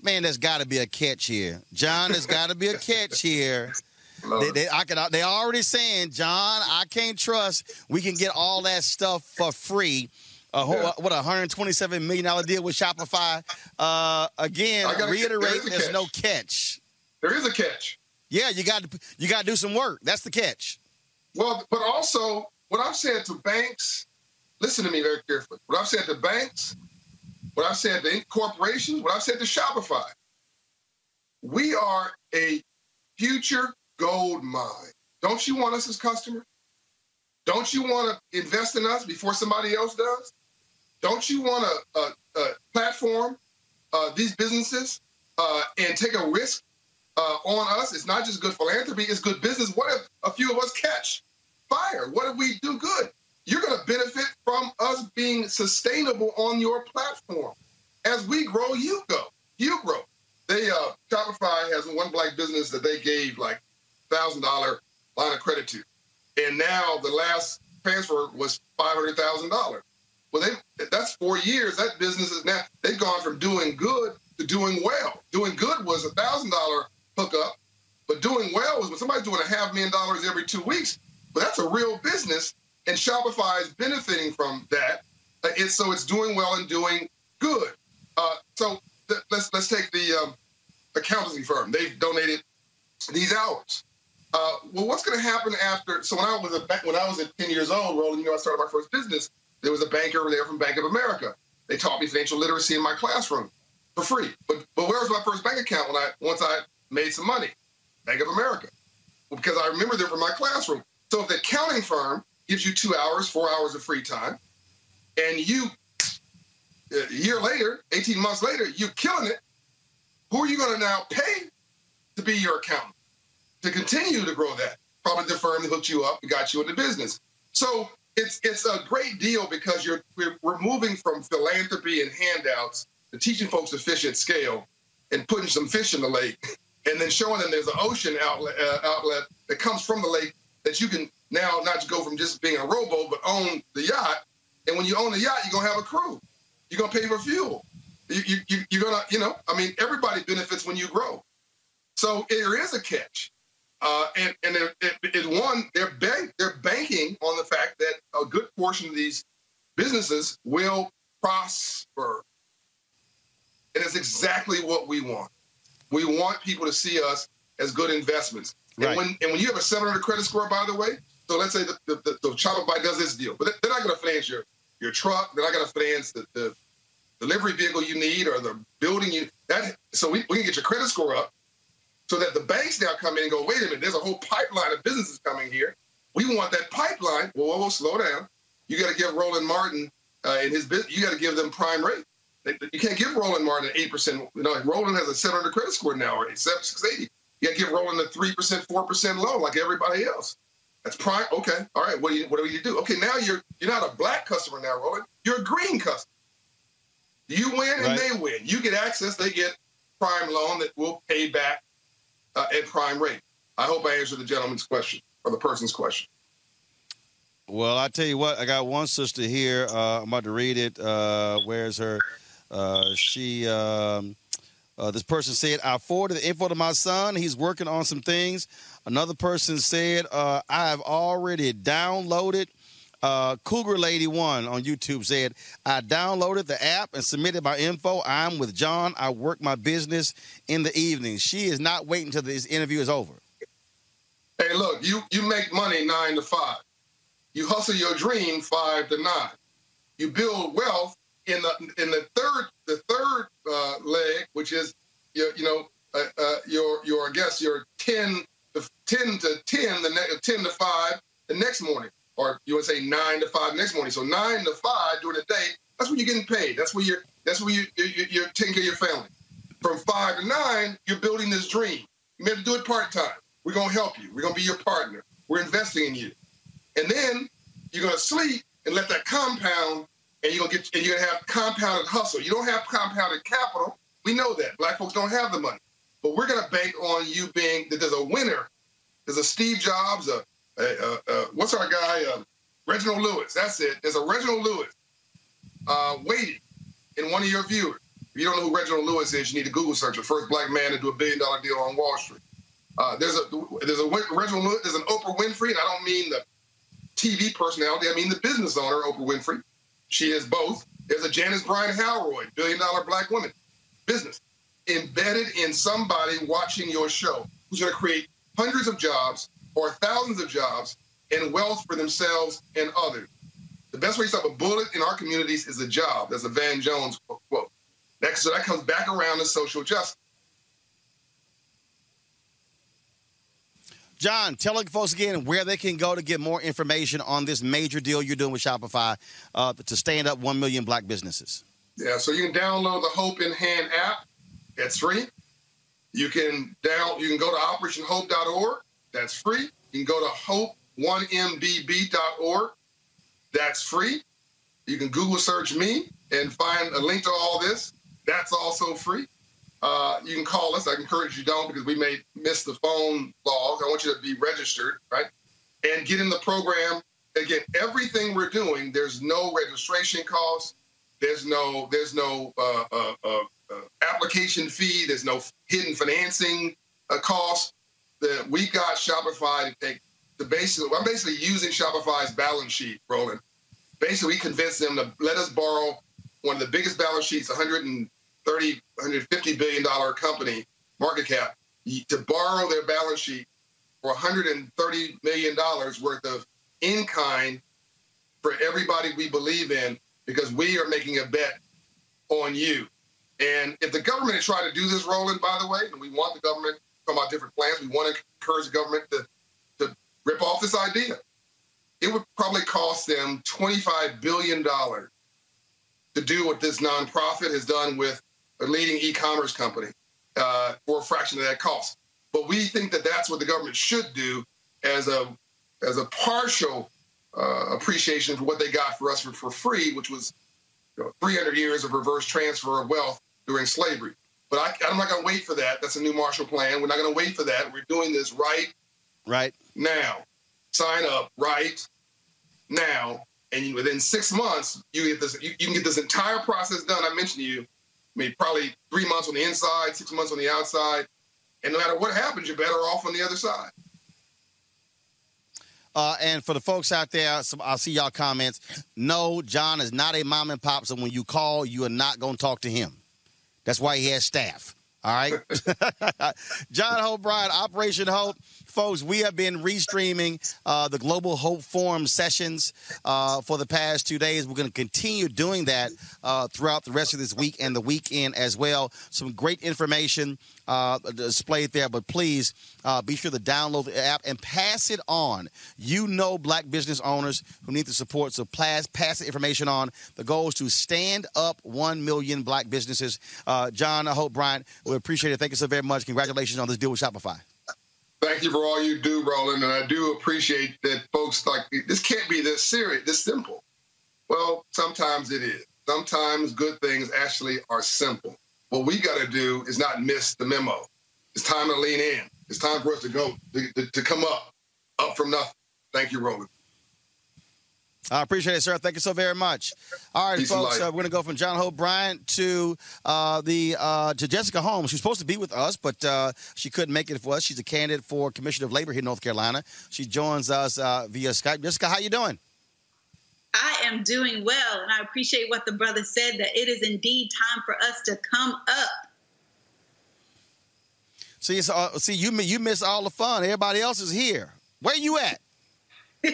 man, there's got to be a catch here. John, there's got to be a catch here. They, they, I can, they already saying, John, I can't trust we can get all that stuff for free. Uh, yeah. What a 127 million dollar deal with Shopify. Uh, again, reiterate, there's no catch. There is a catch. Yeah, you got to you got to do some work. That's the catch. Well, but also what I've said to banks, listen to me very carefully. What I've said to banks, what I've said to corporations, what I've said to Shopify, we are a future gold mine. Don't you want us as customers? Don't you want to invest in us before somebody else does? Don't you want to platform uh, these businesses uh, and take a risk uh, on us? It's not just good philanthropy; it's good business. What if a few of us catch fire? What if we do good? You're going to benefit from us being sustainable on your platform. As we grow, you go. You grow. They uh, Shopify has one black business that they gave like thousand dollar line of credit to, and now the last transfer was five hundred thousand dollars. Well, they that's four years. That business is now they've gone from doing good to doing well. Doing good was a thousand dollar hookup, but doing well was when somebody's doing a half million dollars every two weeks. But that's a real business, and Shopify is benefiting from that. Uh, it's, so it's doing well and doing good. Uh, so th- let's let's take the um, accountancy firm. They've donated these hours. Uh, well, what's going to happen after? So when I was a, when I was at 10 years old, Roland, you know, I started my first business. There was a banker there from Bank of America. They taught me financial literacy in my classroom for free. But but where was my first bank account when I once I made some money? Bank of America, well, because I remember them from my classroom. So if the accounting firm gives you two hours, four hours of free time, and you a year later, 18 months later, you're killing it, who are you going to now pay to be your accountant to continue to grow that? Probably the firm that hooked you up and got you into business. So it's it's a great deal because you're we're, moving from philanthropy and handouts to teaching folks to fish at scale and putting some fish in the lake and then showing them there's an ocean outlet uh, outlet that comes from the lake that you can now not go from just being a rowboat but own the yacht. And when you own the yacht you're going to have a crew. You're going to pay for fuel. You, you, you, you're going to you know i mean everybody benefits when you grow. So there is a catch uh, and and it, it, it, one, they're bank, they're banking on the fact that a good portion of these businesses will prosper. And it's exactly what we want. We want people to see us as good investments. And when and when you have a 700 credit score, by the way, so let's say the, the, the, the Shopify does this deal, but they're not going to finance your your truck. They're not going to finance the, the delivery vehicle you need or the building you that. So we, we can get your credit score up so that the banks now come in and go, wait a minute, there's a whole pipeline of businesses coming here. We want that pipeline. Whoa, whoa, whoa slow down. You got to give Roland Martin uh, in his business, you got to give them prime rate. They- You can't give Roland Martin an 8%. You know, Roland has a 700 credit score now, or 680. You got to give Roland a 3%, 4% loan like everybody else. That's prime. Okay. All right. What do you, what do you do? Okay. Now you're, you're not a black customer now, Roland. You're a green customer. You win and Right. they win. You get access. They get prime loan that will pay back uh, at prime rate. I hope I answered the gentleman's question or the person's question. Well, I tell you what, I got one sister here. Uh, I'm about to read it. Uh, where's her? Uh, she, um, uh, this person said, I forwarded the info to my son. He's working on some things. Another person said, uh, I have already downloaded. Uh, Cougar Lady One on YouTube said, I downloaded the app and submitted my info. I'm with John. I work my business in the evening. She is not waiting until this interview is over. Hey, look, you you make money nine to five. You hustle your dream five to nine. You build wealth in the in the third the third uh, leg, which is your you know uh, uh, your your I guess your ten to ten to ten the ne- ten to five the next morning, or you would say nine to five next morning. So nine to five during the day, that's when you're getting paid. That's where you're that's where you you're, you're taking care of your family. From five to nine, you're building this dream. You may have to do it part time. We're gonna help you. We're gonna be your partner. We're investing in you. And then you're gonna sleep and let that compound, and you're gonna get and you're gonna have compounded hustle. You don't have compounded capital. We know that. Black folks don't have the money. But we're gonna bank on you being that there's a winner. There's a Steve Jobs, a, a, a, what's our guy? Uh, Reginald Lewis. That's it. There's a Reginald Lewis uh, waiting in one of your viewers. If you don't know who Reginald Lewis is, you need to Google search the first black man to do a billion dollar deal on Wall Street. Uh, there's a there's a Reginald Lewis, there's an Oprah Winfrey, and I don't mean the TV personality, I mean the business owner, Oprah Winfrey. She is both. There's a Janice Bryant Howroyd, billion dollar black woman, business, embedded in somebody watching your show who's going to create hundreds of jobs or thousands of jobs and wealth for themselves and others. The best way to stop a bullet in our communities is a job. That's a Van Jones quote. That, so that comes back around to social justice. John, tell folks again where they can go to get more information on this major deal you're doing with Shopify uh, to stand up 1 million black businesses. Yeah, so you can download the Hope in Hand app. It's free. You can down you can go to operationhope.org. That's free. You can go to hope1mbb.org. That's free. You can Google search me and find a link to all this. That's also free. Uh, you can call us. I encourage you don't because we may miss the phone laws. I want you to be registered, right? And get in the program. Again, everything we're doing, there's no registration cost. There's no there's no uh, uh, uh, uh application fee. There's no hidden financing uh, cost. That we got Shopify to take the basically. I'm basically using Shopify's balance sheet, Roland. Basically, we convinced them to let us borrow one of the biggest balance sheets, 130, 150 billion dollar company market cap, to borrow their balance sheet for 130 million dollars worth of in kind for everybody we believe in because we are making a bet on you. And if the government is trying to do this, Roland, by the way, and we want the government come about different plans, we want to encourage the government to, to rip off this idea. It would probably cost them $25 billion to do what this nonprofit has done with a leading e-commerce company uh, for a fraction of that cost. But we think that that's what the government should do as a as a partial uh, appreciation for what they got for us for, for free, which was you know, 300 years of reverse transfer of wealth during slavery. But I, I'm not going to wait for that. That's a new Marshall Plan. We're not going to wait for that. We're doing this right, right now. Sign up right now, and within six months, you get this. You, you can get this entire process done. I mentioned to you, mean, probably three months on the inside, six months on the outside, and no matter what happens, you're better off on the other side. Uh, and for the folks out there, some, I'll see y'all comments. No, John is not a mom and pop, so when you call, you are not going to talk to him. That's why he has staff. All right. John Hope Bryant, Operation Hope. Folks, we have been restreaming uh, the Global Hope Forum sessions uh, for the past two days. We're going to continue doing that uh, throughout the rest of this week and the weekend as well. Some great information uh, displayed there, but please uh, be sure to download the app and pass it on. You know, black business owners who need the support, so pass, pass the information on. The goal is to stand up 1 million black businesses. Uh, John, I hope, Bryant, we appreciate it. Thank you so very much. Congratulations on this deal with Shopify. Thank you for all you do, Roland, and I do appreciate that folks like this can't be this serious, this simple. Well, sometimes it is. Sometimes good things actually are simple. What we got to do is not miss the memo. It's time to lean in. It's time for us to go to, to, to come up, up from nothing. Thank you, Roland. I appreciate it, sir. Thank you so very much. All right, Peace folks, uh, we're going to go from John Hope Bryant to uh, the uh, to Jessica Holmes. She's supposed to be with us, but uh, she couldn't make it for us. She's a candidate for Commissioner of Labor here in North Carolina. She joins us uh, via Skype. Jessica, how you doing? I am doing well, and I appreciate what the brother said that it is indeed time for us to come up. See, uh, see, you you miss all the fun. Everybody else is here. Where you at?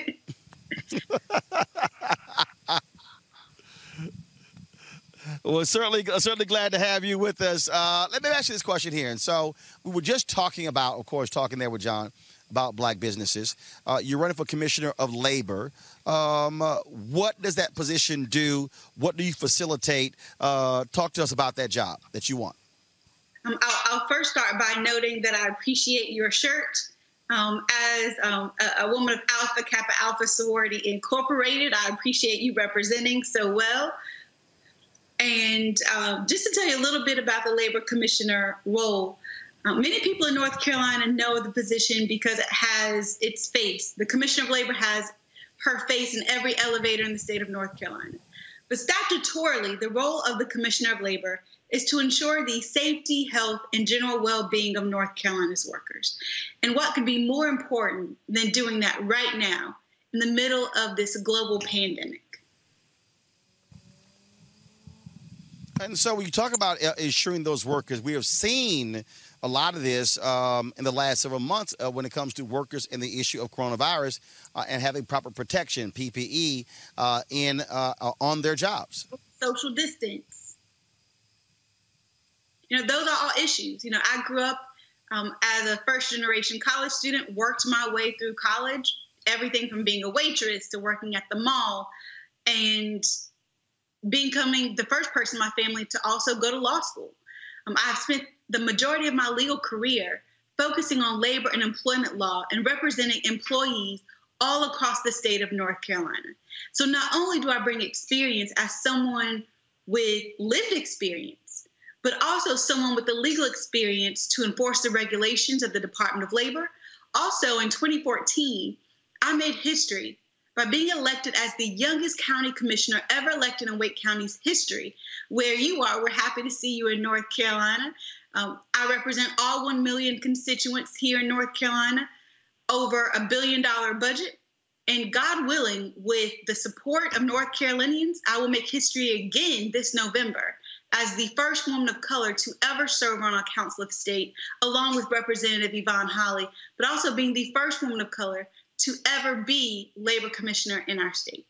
well, certainly, certainly glad to have you with us. Uh, let me ask you this question here. And so, we were just talking about, of course, talking there with John about black businesses. Uh, you're running for commissioner of labor. Um, uh, what does that position do? What do you facilitate? Uh, talk to us about that job that you want. Um, I'll, I'll, first start by noting that I appreciate your shirt. Um, as um, a, a, woman of Alpha Kappa Alpha Sorority Incorporated, I appreciate you representing so well. And um, just to tell you a little bit about the labor commissioner role, uh, many people in North Carolina know the position because it has its face. The commissioner of labor has her face in every elevator in the state of North Carolina. But statutorily, the role of the commissioner of labor is to ensure the safety, health, and general well being of North Carolina's workers. And what could be more important than doing that right now in the middle of this global pandemic? And so, when you talk about uh, ensuring those workers, we have seen a lot of this um, in the last several months uh, when it comes to workers and the issue of coronavirus uh, and having proper protection, PPE, uh, in uh, on their jobs. Social distance you know, those are all issues. You know, I grew up um, as a first generation college student, worked my way through college, everything from being a waitress to working at the mall and becoming the first person in my family to also go to law school. Um, I've spent the majority of my legal career focusing on labor and employment law and representing employees all across the state of North Carolina. So not only do I bring experience as someone with lived experience, but also someone with the legal experience to enforce the regulations of the Department of Labor. Also in 2014, I made history by being elected as the youngest county commissioner ever elected in Wake County's history. Where you are, we're happy to see you in North Carolina. Um, I represent all 1 million constituents here in North Carolina, over a billion dollar budget. And God willing, with the support of North Carolinians, I will make history again this November as the first woman of color to ever serve on a council of state, along with Representative Yvonne Holley, but also being the first woman of color to ever be labor commissioner in our state.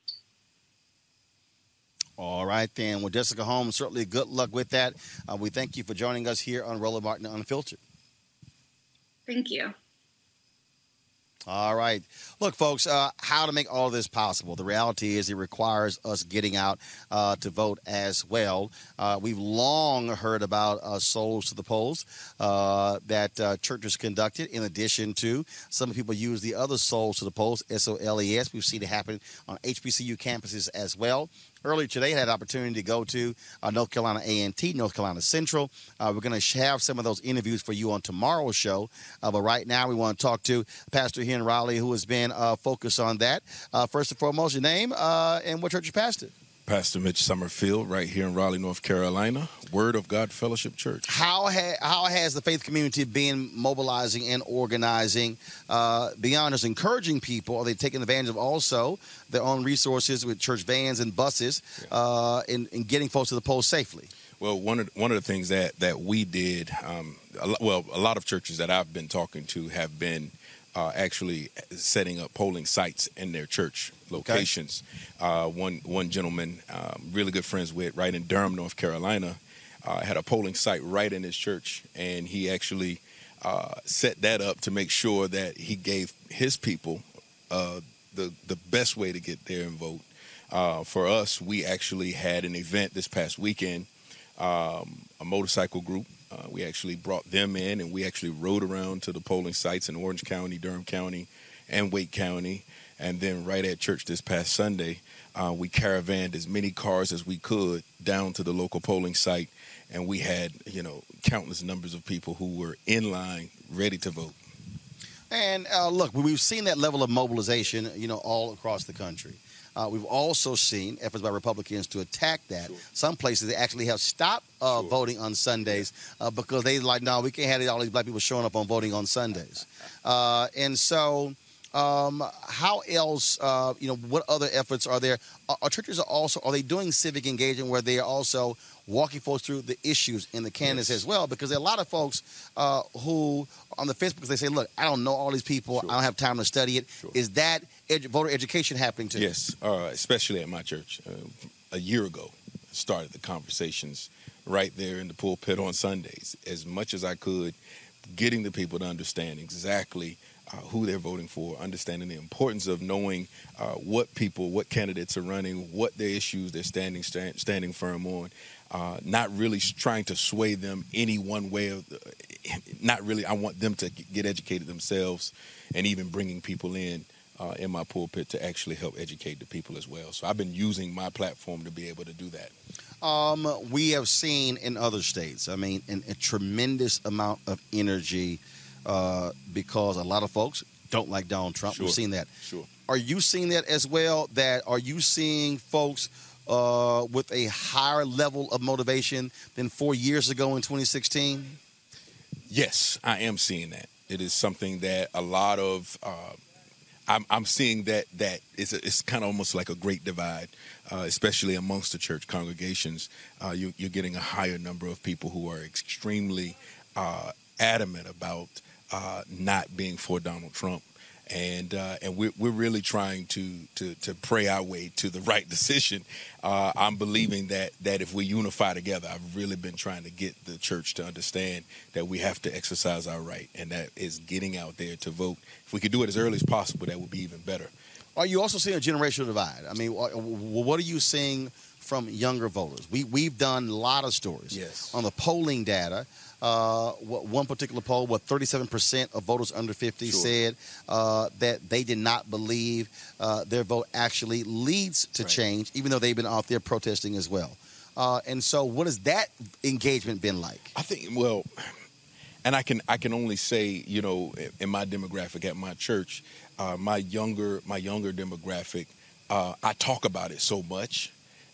All right, then. Well, Jessica Holmes, certainly good luck with that. Uh, we thank you for joining us here on Roland Martin Unfiltered. Thank you. All right. Look, folks, uh, how to make all this possible. The reality is it requires us getting out uh, to vote as well. Uh, we've long heard about uh, Souls to the Polls uh, that uh, churches conducted, in addition to some people use the other Souls to the Polls, S O L E S. We've seen it happen on HBCU campuses as well earlier today had an opportunity to go to uh, North Carolina A&T, North Carolina Central. Uh, we're going to have some of those interviews for you on tomorrow's show. Uh, but right now we want to talk to Pastor Hen Riley, who has been uh, focused on that. Uh, first and foremost, your name uh, and what church you pastor. Pastor Mitch Summerfield, right here in Raleigh, North Carolina, Word of God Fellowship Church. How ha- how has the faith community been mobilizing and organizing uh, beyond just encouraging people? Are they taking advantage of also their own resources with church vans and buses uh, in, in getting folks to the polls safely? Well, one of one of the things that that we did, um, a, well, a lot of churches that I've been talking to have been uh, actually setting up polling sites in their church locations. Okay. Uh, one one gentleman, um, really good friends with, right in Durham, North Carolina, uh, had a polling site right in his church, and he actually uh, set that up to make sure that he gave his people uh, the the best way to get there and vote. Uh, for us, we actually had an event this past weekend, um, a motorcycle group uh, we actually brought them in and we actually rode around to the polling sites in Orange County, Durham County, and Wake County. And then right at church this past Sunday, uh, we caravanned as many cars as we could down to the local polling site. And we had, you know, countless numbers of people who were in line ready to vote. And uh, look, we've seen that level of mobilization, you know, all across the country. Uh, we've also seen efforts by Republicans to attack that. Sure. Some places they actually have stopped uh, sure. voting on Sundays uh, because they like, no, we can't have all these black people showing up on voting on Sundays. Uh, and so, um, how else, uh, you know, what other efforts are there? Are, are churches are also are they doing civic engagement where they are also walking folks through the issues in the candidates yes. as well? Because there are a lot of folks uh, who on the fence because they say, "Look, I don't know all these people. Sure. I don't have time to study it." Sure. Is that edu- voter education happening too? Yes, uh, especially at my church. Uh, a year ago, I started the conversations right there in the pulpit on Sundays, as much as I could, getting the people to understand exactly uh, who they're voting for, understanding the importance of knowing uh, what people, what candidates are running, what their issues they're standing stand, standing firm on. Uh, not really trying to sway them any one way. Of the, not really. I want them to get educated themselves, and even bringing people in uh, in my pulpit to actually help educate the people as well. So I've been using my platform to be able to do that. Um, we have seen in other states. I mean, a tremendous amount of energy uh, because a lot of folks don't like Donald Trump. Sure. We've seen that. Sure. Are you seeing that as well? That are you seeing folks uh, with a higher level of motivation than four years ago in 2016? Yes, I am seeing that. It is something that a lot of uh, I'm, I'm, seeing that that it's, a, it's kind of almost like a great divide, uh, especially amongst the church congregations. Uh, you, are getting a higher number of people who are extremely uh, adamant about uh, not being for Donald Trump. and uh, and we're, we're really trying to, to to pray our way to the right decision. Uh, I'm believing that that if we unify together, I've really been trying to get the church to understand that we have to exercise our right, and that is getting out there to vote. If we could do it as early as possible, that would be even better. Are you also seeing a generational divide? I mean, wh- wh- what are you seeing from younger voters? We we've done a lot of stories Yes. on the polling data. Uh, what, one particular poll, what 37% of voters under 50 Sure. said uh, that they did not believe uh, their vote actually leads to change, even though they've been out there protesting as well. Uh, and so, what has that engagement been like? I think well, and I can I can only say you know in my demographic at my church, uh, my younger my younger demographic, uh, I talk about it so much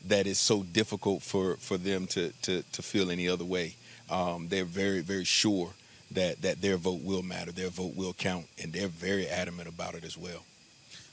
that it's so difficult for for them to to to feel any other way. Um, they're very very sure that that their vote will matter, their vote will count, and they're very adamant about it as well.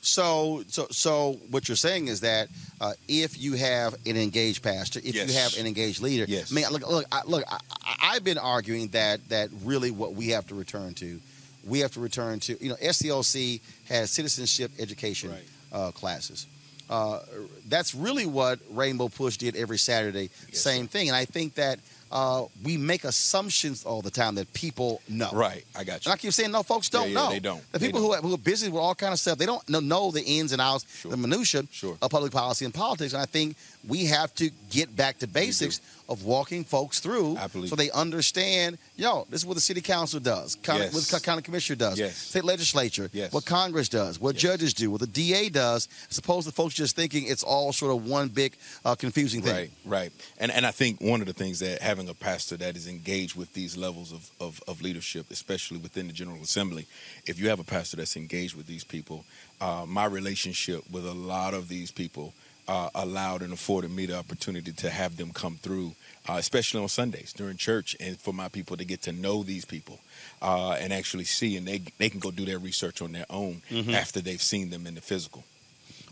So, so, so, what you're saying is that uh, if you have an engaged pastor, if Yes. you have an engaged leader, Yes. I mean, look, look, I, look. I, I've been arguing that that really what we have to return to, we have to return to. You know, SCLC has citizenship education uh, classes. Uh, that's really what Rainbow Push did every Saturday. Same thing, and I think that uh, we make assumptions all the time that people know. Right, I got you. And I keep saying, no, folks don't Yeah, yeah, know. they don't. The people who are, who are busy with all kind of stuff, they don't know, know the ins and outs, the minutia of public policy and politics. And I think we have to get back to basics of walking folks through, so they understand. Yo, this is what the city council does, county, Yes. what the county commissioner does, Yes. state legislature, Yes. what Congress does, what judges do, what the DA does, as opposed to folks just thinking it's all sort of one big uh, confusing thing. Right, right. And and I think one of the things that having a pastor that is engaged with these levels of, of, of leadership, especially within the General Assembly, if you have a pastor that's engaged with these people, uh, my relationship with a lot of these people uh, allowed and afforded me the opportunity to have them come through, uh, especially on Sundays during church, and for my people to get to know these people uh, and actually see, and they they can go do their research on their own Mhm. after they've seen them in the physical.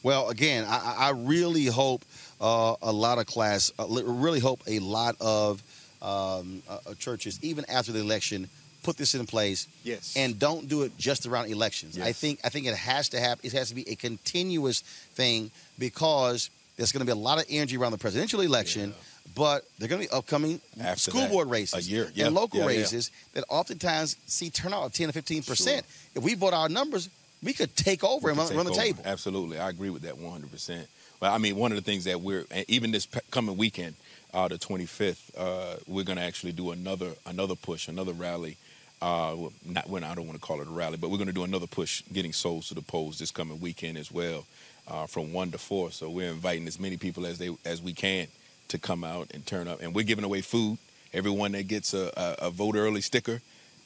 Well, again, I, I really hope uh, a lot of class, uh, really hope a lot of um, uh, churches, even after the election, put this in place. Yes. And don't do it just around elections. I think I think it has to have it has to be a continuous thing because there's going to be a lot of energy around the presidential election. But there are going to be upcoming After school that, board a races year. Yeah, and local yeah, yeah. races that oftentimes see turnout of 10 to 15 percent. If we vote our numbers, we could take over and run, the over. table. Absolutely, I agree with that 100. percent Well, I mean, one of the things that we're even this coming weekend, uh, the 25th, uh, we're going to actually do another another push, another rally. Uh, well, not when I don't want to call it a rally, but we're going to do another push, getting souls to the polls this coming weekend as well, uh, from one to four. So we're inviting as many people as they as we can to come out and turn up, and we're giving away food. Everyone that gets a, a, a vote early sticker,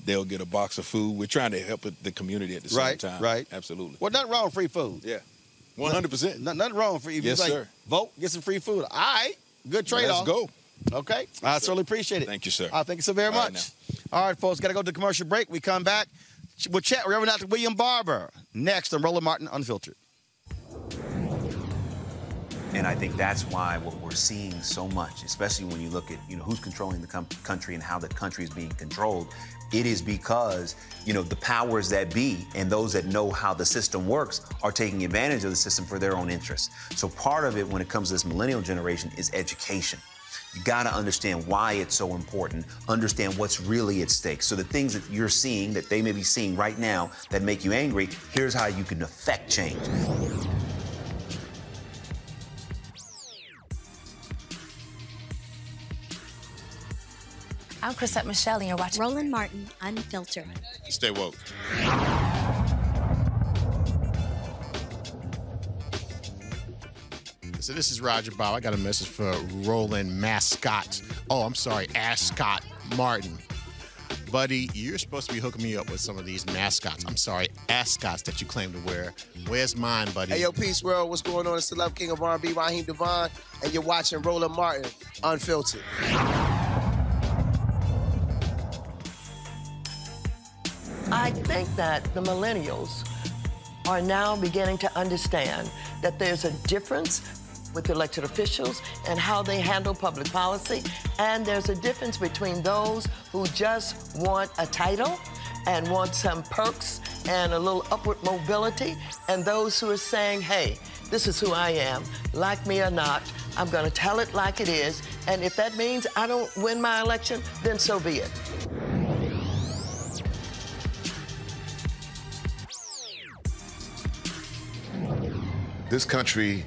they'll get a box of food. We're trying to help the community at the Right, same time. right. Absolutely. Well, nothing wrong with free food. Yeah. 100%. Nothing, nothing wrong with free. Yes, you like, sir. Vote, get some free food. All right. Good trade off. Let's go. Okay. I certainly appreciate it. Thank you, sir. Uh, thank you so very All right, much. All right, folks. Got to go to commercial break. We come back. We'll chat with Reverend Dr. William Barber next on Roland Martin Unfiltered. And I think that's why what we're seeing so much, especially when you look at you know who's controlling the com- country and how the country is being controlled, it is because you know the powers that be and those that know how the system works are taking advantage of the system for their own interests. So part of it when it comes to this millennial generation is education. You got to understand why it's so important, understand what's really at stake. So the things that you're seeing that they may be seeing right now that make you angry, here's how you can affect change. I'm Chrisette Michele, and you're watching Roland Martin Unfiltered. Stay woke. So this is Roger Bobb. I got a message for Roland Mascot. Oh, I'm sorry, Ascot Martin. Buddy, you're supposed to be hooking me up with some of these mascots. I'm sorry, ascots that you claim to wear. Where's mine, buddy? Hey, yo, Peace World, what's going on? It's the Love King of R&B, Raheem DeVaughn, and you're watching Roland Martin, Unfiltered. I think that the millennials are now beginning to understand that there's a difference with elected officials and how they handle public policy, and there's a difference between those who just want a title and want some perks and a little upward mobility, and those who are saying, hey, this is who I am, like me or not, I'm going to tell it like it is, and if that means I don't win my election, then so be it. This country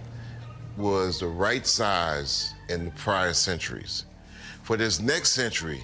was the right size in the prior centuries. For this next century,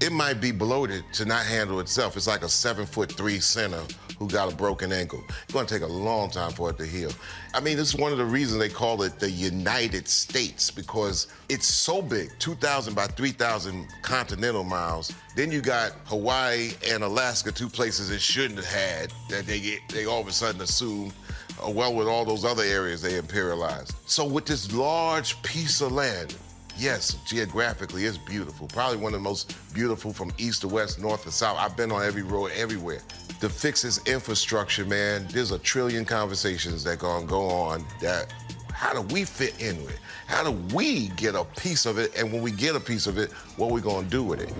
it might be bloated to not handle itself. It's like a seven foot three center who got a broken ankle. It's to take a long time for it to heal. I mean, this is one of the reasons they call it the United States because it's so big 2,000 by 3,000 continental miles. Then you got Hawaii and Alaska, two places it shouldn't have had that they, get, they all of a sudden assumed uh, Uh, well with all those other areas they imperialized. So with this large piece of land, yes, geographically it's beautiful. Probably one of the most beautiful from east to west, north to south. I've been on every road everywhere. To fix this infrastructure, man, there's a trillion conversations that gonna go on that how do we fit in with it? How do we get a piece of it? And when we get a piece of it, what are we gonna do with it?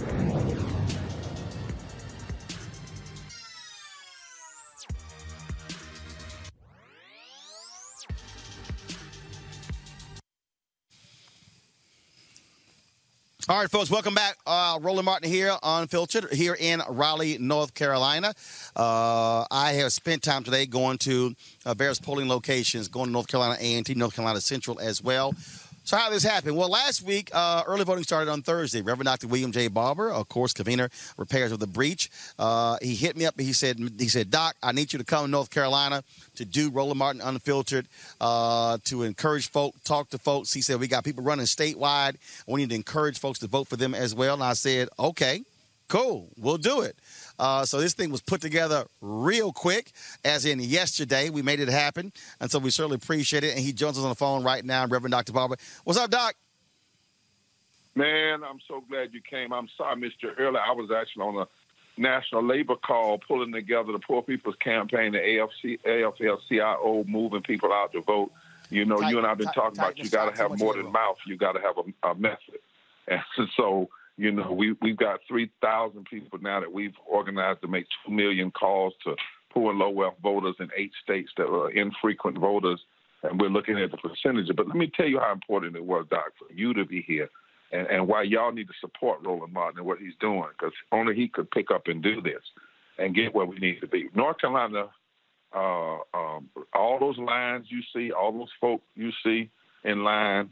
All right, folks, welcome back. Uh, Roland Martin here, unfiltered, here in Raleigh, North Carolina. Uh, I have spent time today going to uh, various polling locations, going to North Carolina A&T, North Carolina Central as well. So how this happen? Well, last week, uh, early voting started on Thursday. Reverend Dr. William J. Barber, of course, convener Repairers of the breach. Uh, he hit me up. He said, "He said, Doc, I need you to come to North Carolina to do Roland Martin Unfiltered uh, to encourage folk, talk to folks." He said, "We got people running statewide. We need to encourage folks to vote for them as well." And I said, "Okay, cool, we'll do it." Uh, so this thing was put together real quick, as in yesterday. We made it happen, and so we certainly appreciate it. And he joins us on the phone right now, Reverend Dr. Barber. What's up, Doc? Man, I'm so glad you came. I'm sorry Mr. earlier. I was actually on a national labor call pulling together the Poor People's Campaign, the AFC, AFL-CIO, moving people out to vote. You know, Tight- you and I've been tight- talking about you got to have more than mouth. You got to have a, a method. And so, you know, we, we've got 3,000 people now that we've organized to make 2 million calls to poor and low wealth voters in eight states that are infrequent voters. And we're looking at the percentage. But let me tell you how important it was, Doc, for you to be here and, and why y'all need to support Roland Martin and what he's doing because only he could pick up and do this and get where we need to be. North Carolina, uh, um, all those lines you see, all those folk you see in line,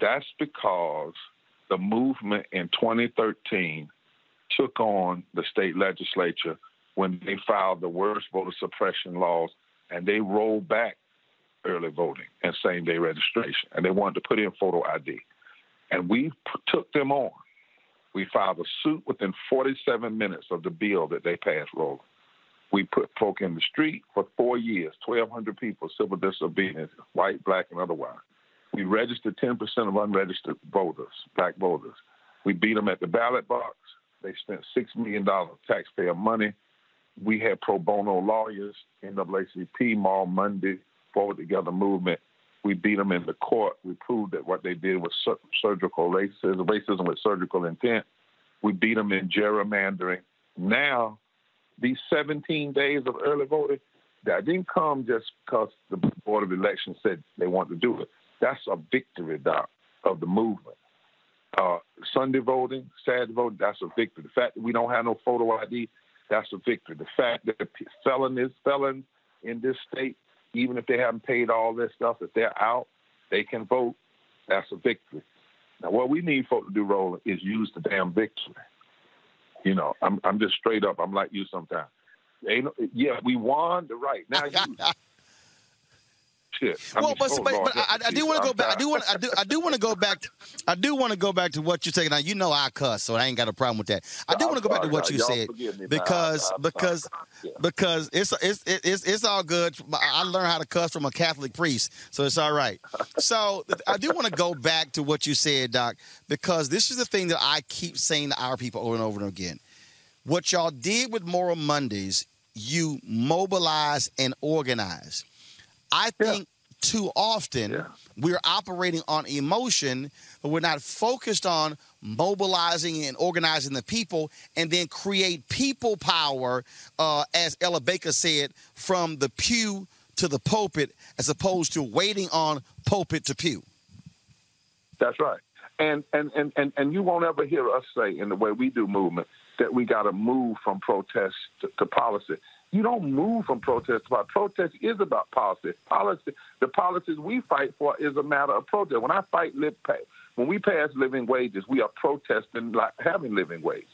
that's because the movement in 2013 took on the state legislature when they filed the worst voter suppression laws and they rolled back early voting and same day registration and they wanted to put in photo ID. And we took them on. We filed a suit within 47 minutes of the bill that they passed rolling. We put folk in the street for four years, 1,200 people, civil disobedience, white, black, and otherwise. We registered 10% of unregistered voters, black voters. We beat them at the ballot box. They spent $6 million taxpayer money. We had pro bono lawyers, NAACP, Moral Monday, Forward Together movement. We beat them in the court. We proved that what they did was sur- surgical racism, racism with surgical intent. We beat them in gerrymandering. Now, these 17 days of early voting, that didn't come just because the Board of Elections said they want to do it. That's a victory, Doc, of the movement. Uh, Sunday voting, Saturday voting, that's a victory. The fact that we don't have no photo ID, that's a victory. The fact that the p- felonies, felons in this state, even if they haven't paid all their stuff, if they're out, they can vote. That's a victory. Now, what we need folk to do, Roland, is use the damn victory. You know, I'm I'm just straight up. I'm like you sometimes. Ain't yeah, we won the right now. Shit. I well, mean, but, but, but I, I do want to go back. I do want. I do. I do want to go back. I do want to go back to what you said. Now you know I cuss, so I ain't got a problem with that. I do want to go back to what you said forgive me, man. because because because it's it's it's it's all good. I learned how to cuss from a Catholic priest, so it's all right. So I do want to go back to what you said, Doc, because this is the thing that I keep saying to our people over and over and again. What y'all did with Moral Mondays, you mobilize and organize. I think too often we're operating on emotion, but we're not focused on mobilizing and organizing the people and then create people power, uh, as Ella Baker said, from the pew to the pulpit, as opposed to waiting on pulpit to pew. That's right. And and, and, and, and you won't ever hear us say in the way we do movement that we got to move from protest to, to policy. You don't move from protest to policy. Protest is about policy. Policy, the policies we fight for is a matter of protest. When I fight live pay, when we pass living wages, we are protesting like having living wages.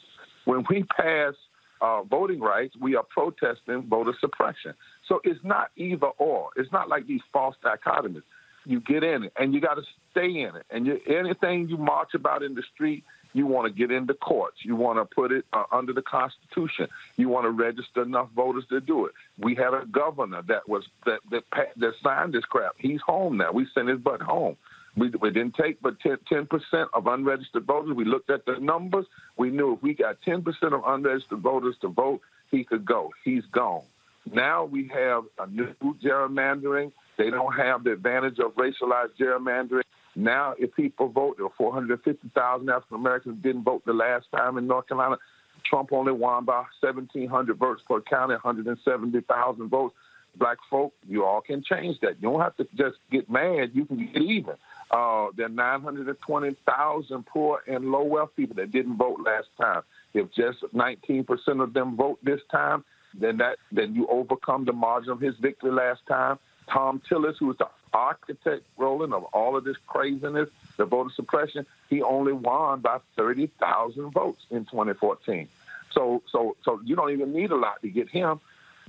When we pass uh, voting rights, we are protesting voter suppression. So it's not either or. It's not like these false dichotomies. You get in it, and you got to stay in it. And you, anything you march about in the street, you want to get into courts. You want to put it uh, under the Constitution. You want to register enough voters to do it. We had a governor that was that that, that signed this crap. He's home now. We sent his butt home. We, we didn't take but 10 percent of unregistered voters. We looked at the numbers. We knew if we got ten percent of unregistered voters to vote, he could go. He's gone. Now we have a new gerrymandering. They don't have the advantage of racialized gerrymandering. Now, if people vote, there were 450,000 African Americans didn't vote the last time in North Carolina. Trump only won by 1,700 votes per county, 170,000 votes. Black folk, you all can change that. You don't have to just get mad. You can get even. Uh, there are 920,000 poor and low wealth people that didn't vote last time. If just 19% of them vote this time, then that then you overcome the margin of his victory last time. Thom Tillis, who was the architect, Roland, of all of this craziness, the voter suppression, he only won by 30,000 votes in 2014. So, so, so you don't even need a lot to get him.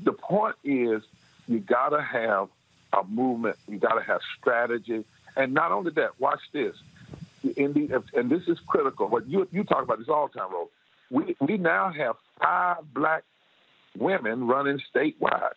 The point is, you got to have a movement. You got to have strategy, and not only that. Watch this. In the, and this is critical. What you you talk about this all the time, Roland. We we now have five black women running statewide.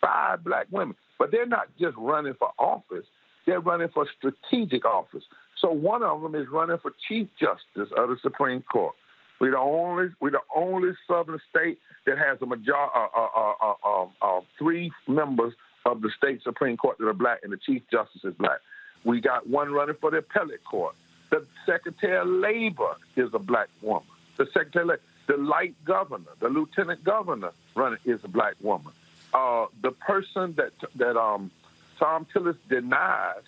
Five black women. But they're not just running for office, they're running for strategic office. So one of them is running for Chief Justice of the Supreme Court. We're the only we're the only Southern state that has a major uh, uh, uh, uh, uh three members of the state Supreme Court that are black, and the Chief Justice is black. We got one running for the appellate court. The Secretary of Labor is a black woman. The Secretary, the light governor, the lieutenant governor running is a black woman uh, the person that that um, Thom Tillis denied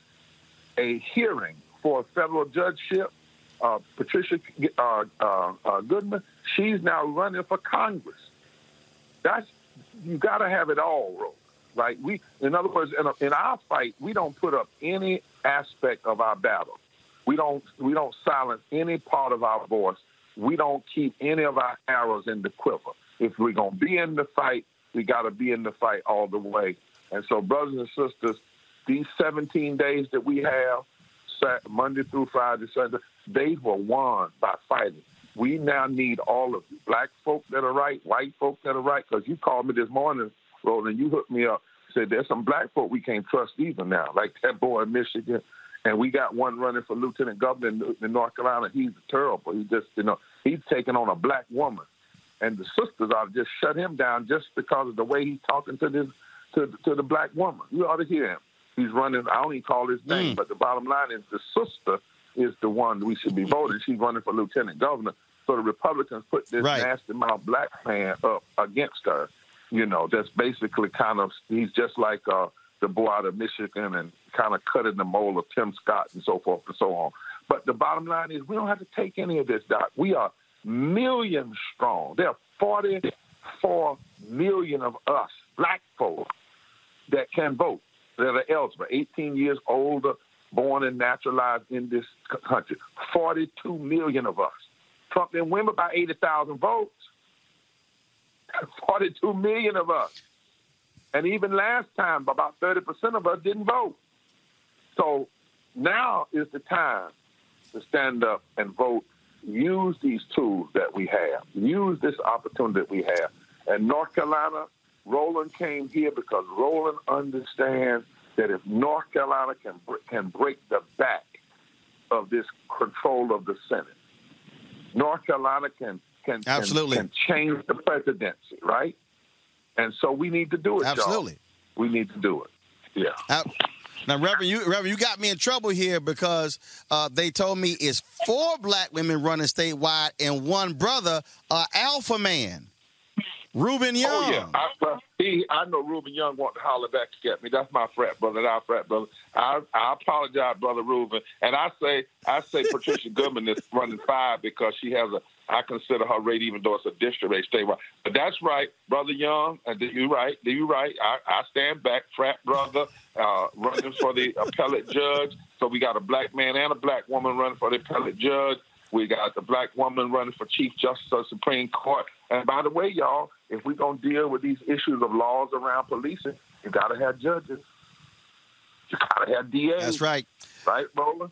a hearing for a federal judgeship, uh, Patricia uh, uh, uh Goodman, she's now running for Congress. That's you got to have it all. Right? We, in other words, in, a, in our fight, we don't put up any aspect of our battle. We don't we don't silence any part of our voice. We don't keep any of our arrows in the quiver. If we're gonna be in the fight, we got to be in the fight all the way. And so, brothers and sisters, these 17 days that we have, Monday through Friday, Sunday, they were won by fighting. We now need all of you, black folk that are right, white folk that are right, because you called me this morning, Roland, you hooked me up, said there's some black folk we can't trust either now, like that boy in Michigan. And we got one running for lieutenant governor in, North Carolina. He's terrible. He just, you know, he's taking on a black woman and the sisters ought to just shut him down just because of the way he's talking to this to to the black woman. You ought to hear him. He's running. I don't even call his name, mm. but the bottom line is the sister is the one we should be voting. She's running for lieutenant governor. So the Republicans put this right. nasty mouth black man up against her. You know, that's basically kind of he's just like uh, the boy out of Michigan and kind of cutting the mold of Tim Scott and so forth and so on. But the bottom line is we don't have to take any of this, Doc. We are millions strong. There are 44 million of us, black folk, that can vote, that are eligible, 18 years older, born and naturalized in this country. 42 million of us. Trump didn't win by 80,000 votes. 42 million of us. And even last time, about 30% of us didn't vote. So now is the time to stand up and vote use these tools that we have, use this opportunity that we have. And North Carolina, Roland came here because Roland understands that if North Carolina can can break the back of this control of the Senate, North Carolina can can absolutely can, can change the presidency, right? And so we need to do it. Absolutely, y'all. we need to do it. Yeah. Now, Reverend, you Reverend, you got me in trouble here because uh, they told me it's four black women running statewide and one brother, uh, alpha man, Reuben Young. Oh yeah, I, he, I know Reuben Young want to holler back at me. That's my frat brother. That's our frat brother. I, I apologize, brother Reuben, and I say I say Patricia Goodman is running five because she has a. I consider her rate, even though it's a district rate, statewide. But that's right, brother Young. And you right, Do you right. I, I stand back, frat brother, uh, running for the appellate judge. So we got a black man and a black woman running for the appellate judge. We got the black woman running for Chief Justice of the Supreme Court. And by the way, y'all, if we're going to deal with these issues of laws around policing, you got to have judges. You got to have DAs. That's right. Right, Roland?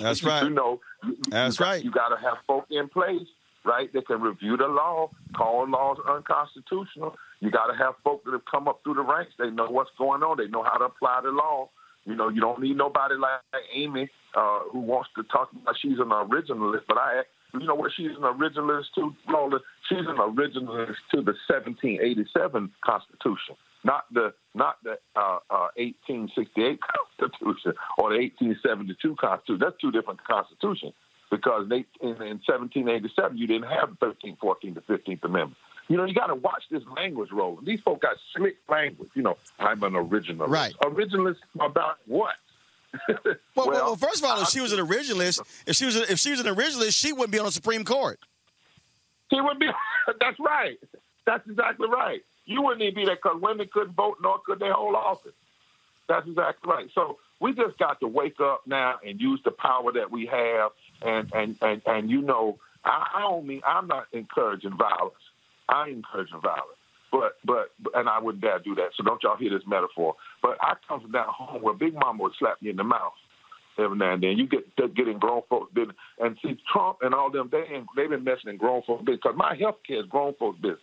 That's you, right. You know, you, That's you, right. You got to have folk in place, right, that can review the law, call laws unconstitutional. You got to have folk that have come up through the ranks. They know what's going on. They know how to apply the law. You know, you don't need nobody like Amy uh, who wants to talk about she's an originalist, but I you know what? She's an originalist too, Lola. She's an originalist to the 1787 Constitution, not the not the uh, uh, 1868 Constitution or the 1872 Constitution. That's two different constitutions because they in, in 1787 you didn't have the 13th, 14th, the 15th Amendment. You know, you got to watch this language rolling. These folks got slick language. You know, I'm an originalist. Right. Originalist about what? Well, well, well, first of all, if she was an originalist, if she was a, if she was an originalist, she wouldn't be on the Supreme Court. She would be. That's right. That's exactly right. You wouldn't even be there because women couldn't vote, nor could they hold office. That's exactly right. So we just got to wake up now and use the power that we have. And and and, and you know, I, I don't mean I'm not encouraging violence. I encourage violence. But but and I wouldn't dare do that. So don't y'all hear this metaphor. But I come from down home where Big Mama would slap me in the mouth every now and then. You get getting grown folks business, and see Trump and all them. They ain't, they been messing in grown folks business because my health care is grown folks business.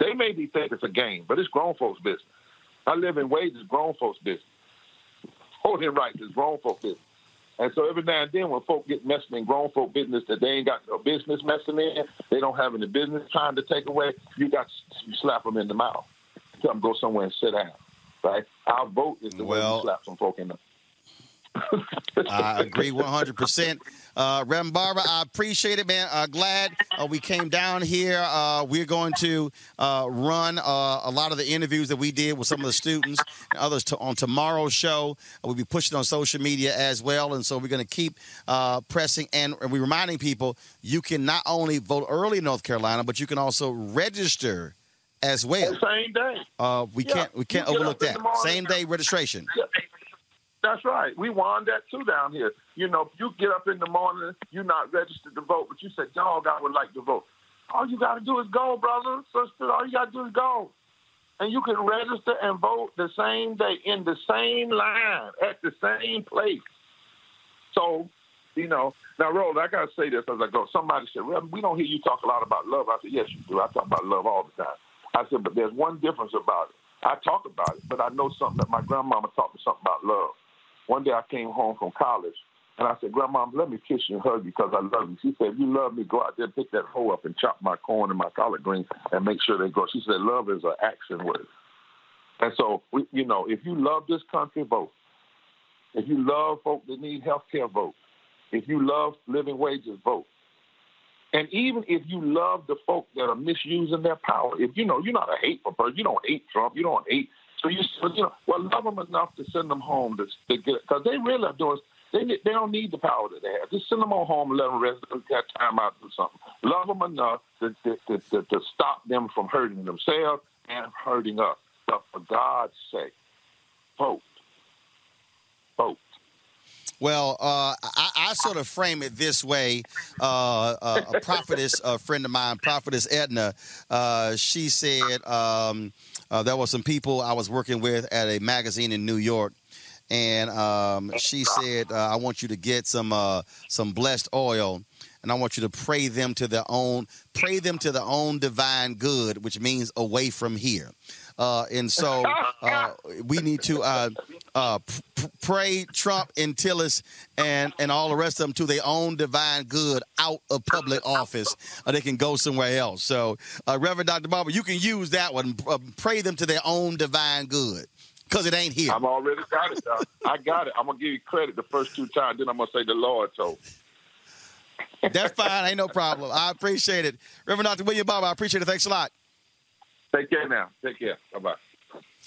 They may be think it's a game, but it's grown folks business. I live in wages, grown folks business. Voting rights is grown folks business. And so every now and then, when folk get messing in grown folk business that they ain't got no business messing in, they don't have any business trying to take away, you got to slap them in the mouth. Tell them go somewhere and sit down. Right? Our vote is the way Well- we slap some folk in the I agree 100%. Uh, Barber, I appreciate it, man. Uh, glad uh, we came down here. Uh, we're going to uh, run uh, a lot of the interviews that we did with some of the students and others to, on tomorrow's show. We'll be pushing on social media as well. And so we're going to keep uh, pressing. And we're reminding people you can not only vote early in North Carolina, but you can also register as well. same day. Uh, we Yeah, can't we can't overlook that. Same day registration. That's right. We won that too down here. You know, you get up in the morning, you're not registered to vote, but you say, dog, I would like to vote. All you got to do is go, brother, sister. All you got to do is go. And you can register and vote the same day in the same line at the same place. So, you know, now, Roland, I got to say this as I go. Somebody said, Reverend, we don't hear you talk a lot about love. I said, yes, you do. I talk about love all the time. I said, but there's one difference about it. I talk about it, but I know something that my grandmama taught me something about love. One day I came home from college, and I said, Grandma, let me kiss you and hug you because I love you. She said, if you love me, go out there, pick that hoe up and chop my corn and my collard greens and make sure they grow. She said, love is an action word. And so, we, you know, if you love this country, vote. If you love folk that need health care, vote. If you love living wages, vote. And even if you love the folk that are misusing their power, if you know you're not a hateful person, you don't hate Trump, you don't hate. So you, you know, well, love them enough to send them home to, to get because they really are doing. They they don't need the power that they have. Just send them on home and let them rest. Have time out to something. Love them enough to to, to, to to stop them from hurting themselves and hurting us. But for God's sake, vote, vote. Well, uh, I, I sort of frame it this way. Uh, a prophetess, a friend of mine, prophetess Edna, uh, she said um, uh, there were some people I was working with at a magazine in New York. And um, she said, uh, "I want you to get some uh, some blessed oil, and I want you to pray them to their own pray them to their own divine good, which means away from here." Uh, and so uh, we need to uh, uh, p- pray Trump and Tillis and, and all the rest of them to their own divine good out of public office. Or they can go somewhere else. So, uh, Reverend Dr. Barber, you can use that one. Uh, pray them to their own divine good because it ain't here. I'm already got it. Dog. I got it. I'm gonna give you credit the first two times. Then I'm gonna say the Lord told. That's fine. Ain't no problem. I appreciate it, Reverend Dr. William Bob. I appreciate it. Thanks a lot. Take care now. Take care. Bye bye.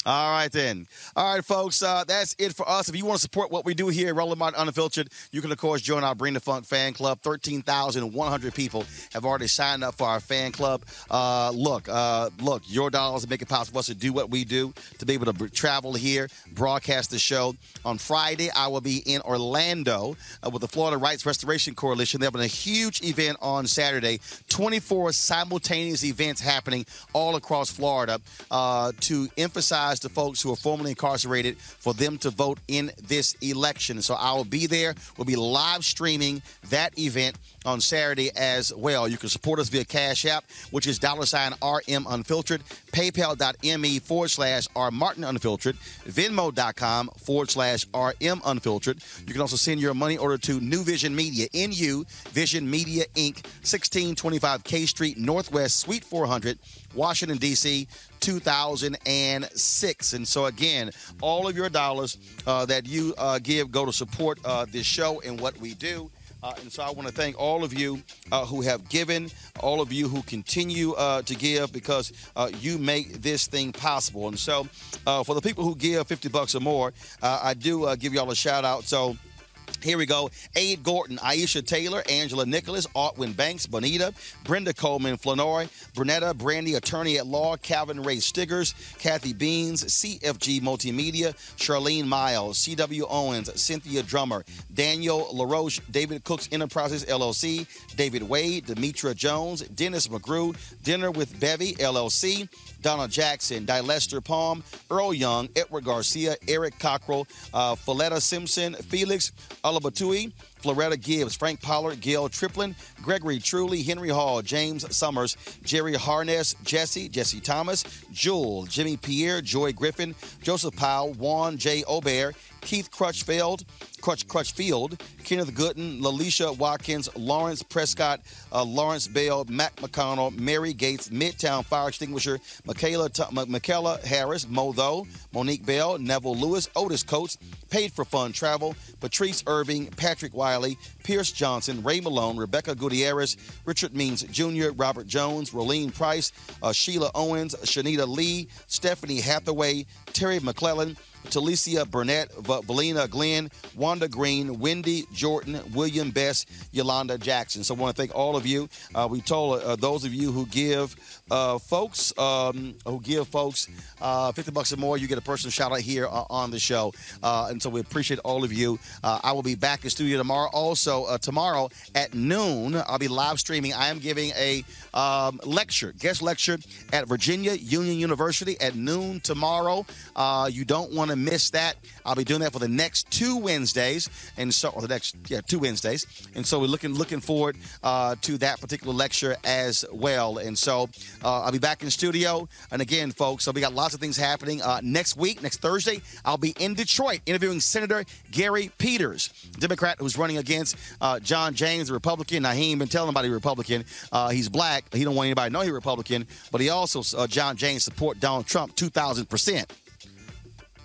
All right, then. All right, folks, uh, that's it for us. If you want to support what we do here at Roland Martin Unfiltered, you can, of course, join our Bring the Funk fan club. 13,100 people have already signed up for our fan club. Uh, look, uh, look, your dollars make it possible for us to do what we do, to be able to travel here, broadcast the show. On Friday, I will be in Orlando uh, with the Florida Rights Restoration Coalition. They're having a huge event on Saturday, 24 simultaneous events happening all across Florida uh, to emphasize to folks who are formerly incarcerated for them to vote in this election. So I will be there. We'll be live streaming that event on Saturday as well. You can support us via Cash App, which is dollar sign RM Unfiltered, paypal.me forward slash R Martin Unfiltered, venmo.com forward slash RM Unfiltered. You can also send your money order to New Vision Media, NU Vision Media Inc., 1625 K Street, Northwest, Suite 400, Washington, D.C., 2006. And so, again, all of your dollars uh, that you uh, give go to support uh, this show and what we do. Uh, and so I want to thank all of you uh, who have given, all of you who continue uh, to give because uh, you make this thing possible. And so uh, for the people who give 50 bucks or more, uh, I do give y'all a shout out. So here we go. Aid Gordon, Aisha Taylor, Angela Nicholas, Artwin Banks, Bonita, Brenda Coleman, Flanoy, Brunetta, Brandy, Attorney at Law, Calvin Ray Stiggers, Kathy Beans, CFG Multimedia, Charlene Miles, C.W. Owens, Cynthia Drummer, Daniel LaRoche, David Cooks Enterprises LLC, David Wade, Demetra Jones, Dennis McGrew, Dinner with Bevy LLC, Donna Jackson, Dilester Palm, Earl Young, Edward Garcia, Eric Cockrell, uh, Folletta Simpson, Felix Alabatui, Floretta Gibbs, Frank Pollard, Gail Triplin, Gregory Truly, Henry Hall, James Summers, Jerry Harness, Jesse, Jesse Thomas, Jewel, Jimmy Pierre, Joy Griffin, Joseph Powell, Juan J. Obear, Keith Crutchfield, Crutch Crutchfield, Kenneth Gooden, Lalisha Watkins, Lawrence Prescott, uh, Lawrence Bell, Mac McConnell, Mary Gates, Midtown Fire Extinguisher, Michaela, T- M- Michaela Harris, Monique Bell, Neville Lewis, Otis Coates, Paid for Fun Travel, Patrice Irving, Patrick Wiley, Pierce Johnson, Ray Malone, Rebecca Gutierrez, Richard Means Jr., Robert Jones, Rolene Price, uh, Sheila Owens, Shanita Lee, Stephanie Hathaway, Terry McClellan, Talicia Burnett, Valina Glenn, Wanda Green, Wendy Jordan, William Best, Yolanda Jackson. So I want to thank all of you. Uh, we told uh, those of you who give uh, folks, um, who give folks uh, 50 bucks or more, you get a personal shout out here uh, on the show. Uh, and so we appreciate all of you. I will be back in studio tomorrow. Also, tomorrow at noon, I'll be live streaming. I am giving a um, lecture, guest lecture at Virginia Union University at noon tomorrow. You don't want to miss that. I'll be doing that for the next two Wednesdays, and so or the next yeah two Wednesdays, and so we're looking looking forward uh, to that particular lecture as well. And so uh, I'll be back in studio, and again, folks, so we got lots of things happening uh, next week. Next Thursday, I'll be in Detroit interviewing Senator Gary Peters, Democrat who's running against uh, John James, the Republican. Now he ain't been telling anybody Republican. Uh, he's black. He don't want anybody to know he's Republican, but he also uh, John James support Donald Trump two thousand percent.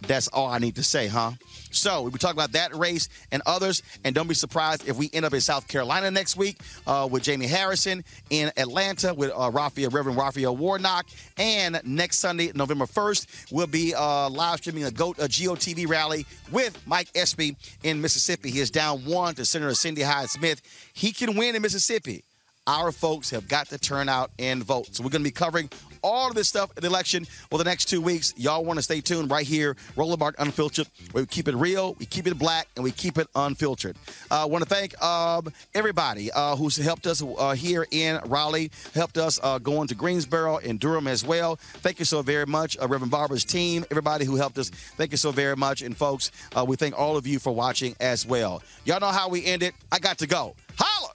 That's all I need to say, huh? So we talk about that race and others, and don't be surprised if we end up in South Carolina next week uh, with Jamie Harrison, in Atlanta with uh, Raphael, Reverend Raphael Warnock, and next Sunday, November 1st, we'll be uh, live streaming a, GOAT, a GOTV rally with Mike Espy in Mississippi. He is down one to Senator Cindy Hyde Smith. He can win in Mississippi. Our folks have got to turn out and vote. So we're going to be covering all of this stuff in the election for the next two weeks. Y'all want to stay tuned right here, Roland Martin Unfiltered, we keep it real, we keep it black, and we keep it unfiltered. I uh, want to thank um, everybody uh, who's helped us uh, here in Raleigh, helped us uh, going to Greensboro and Durham as well. Thank you so very much, uh, Reverend Barber's team, everybody who helped us. Thank you so very much. And folks, uh, we thank all of you for watching as well. Y'all know how we end it. I got to go. Holla!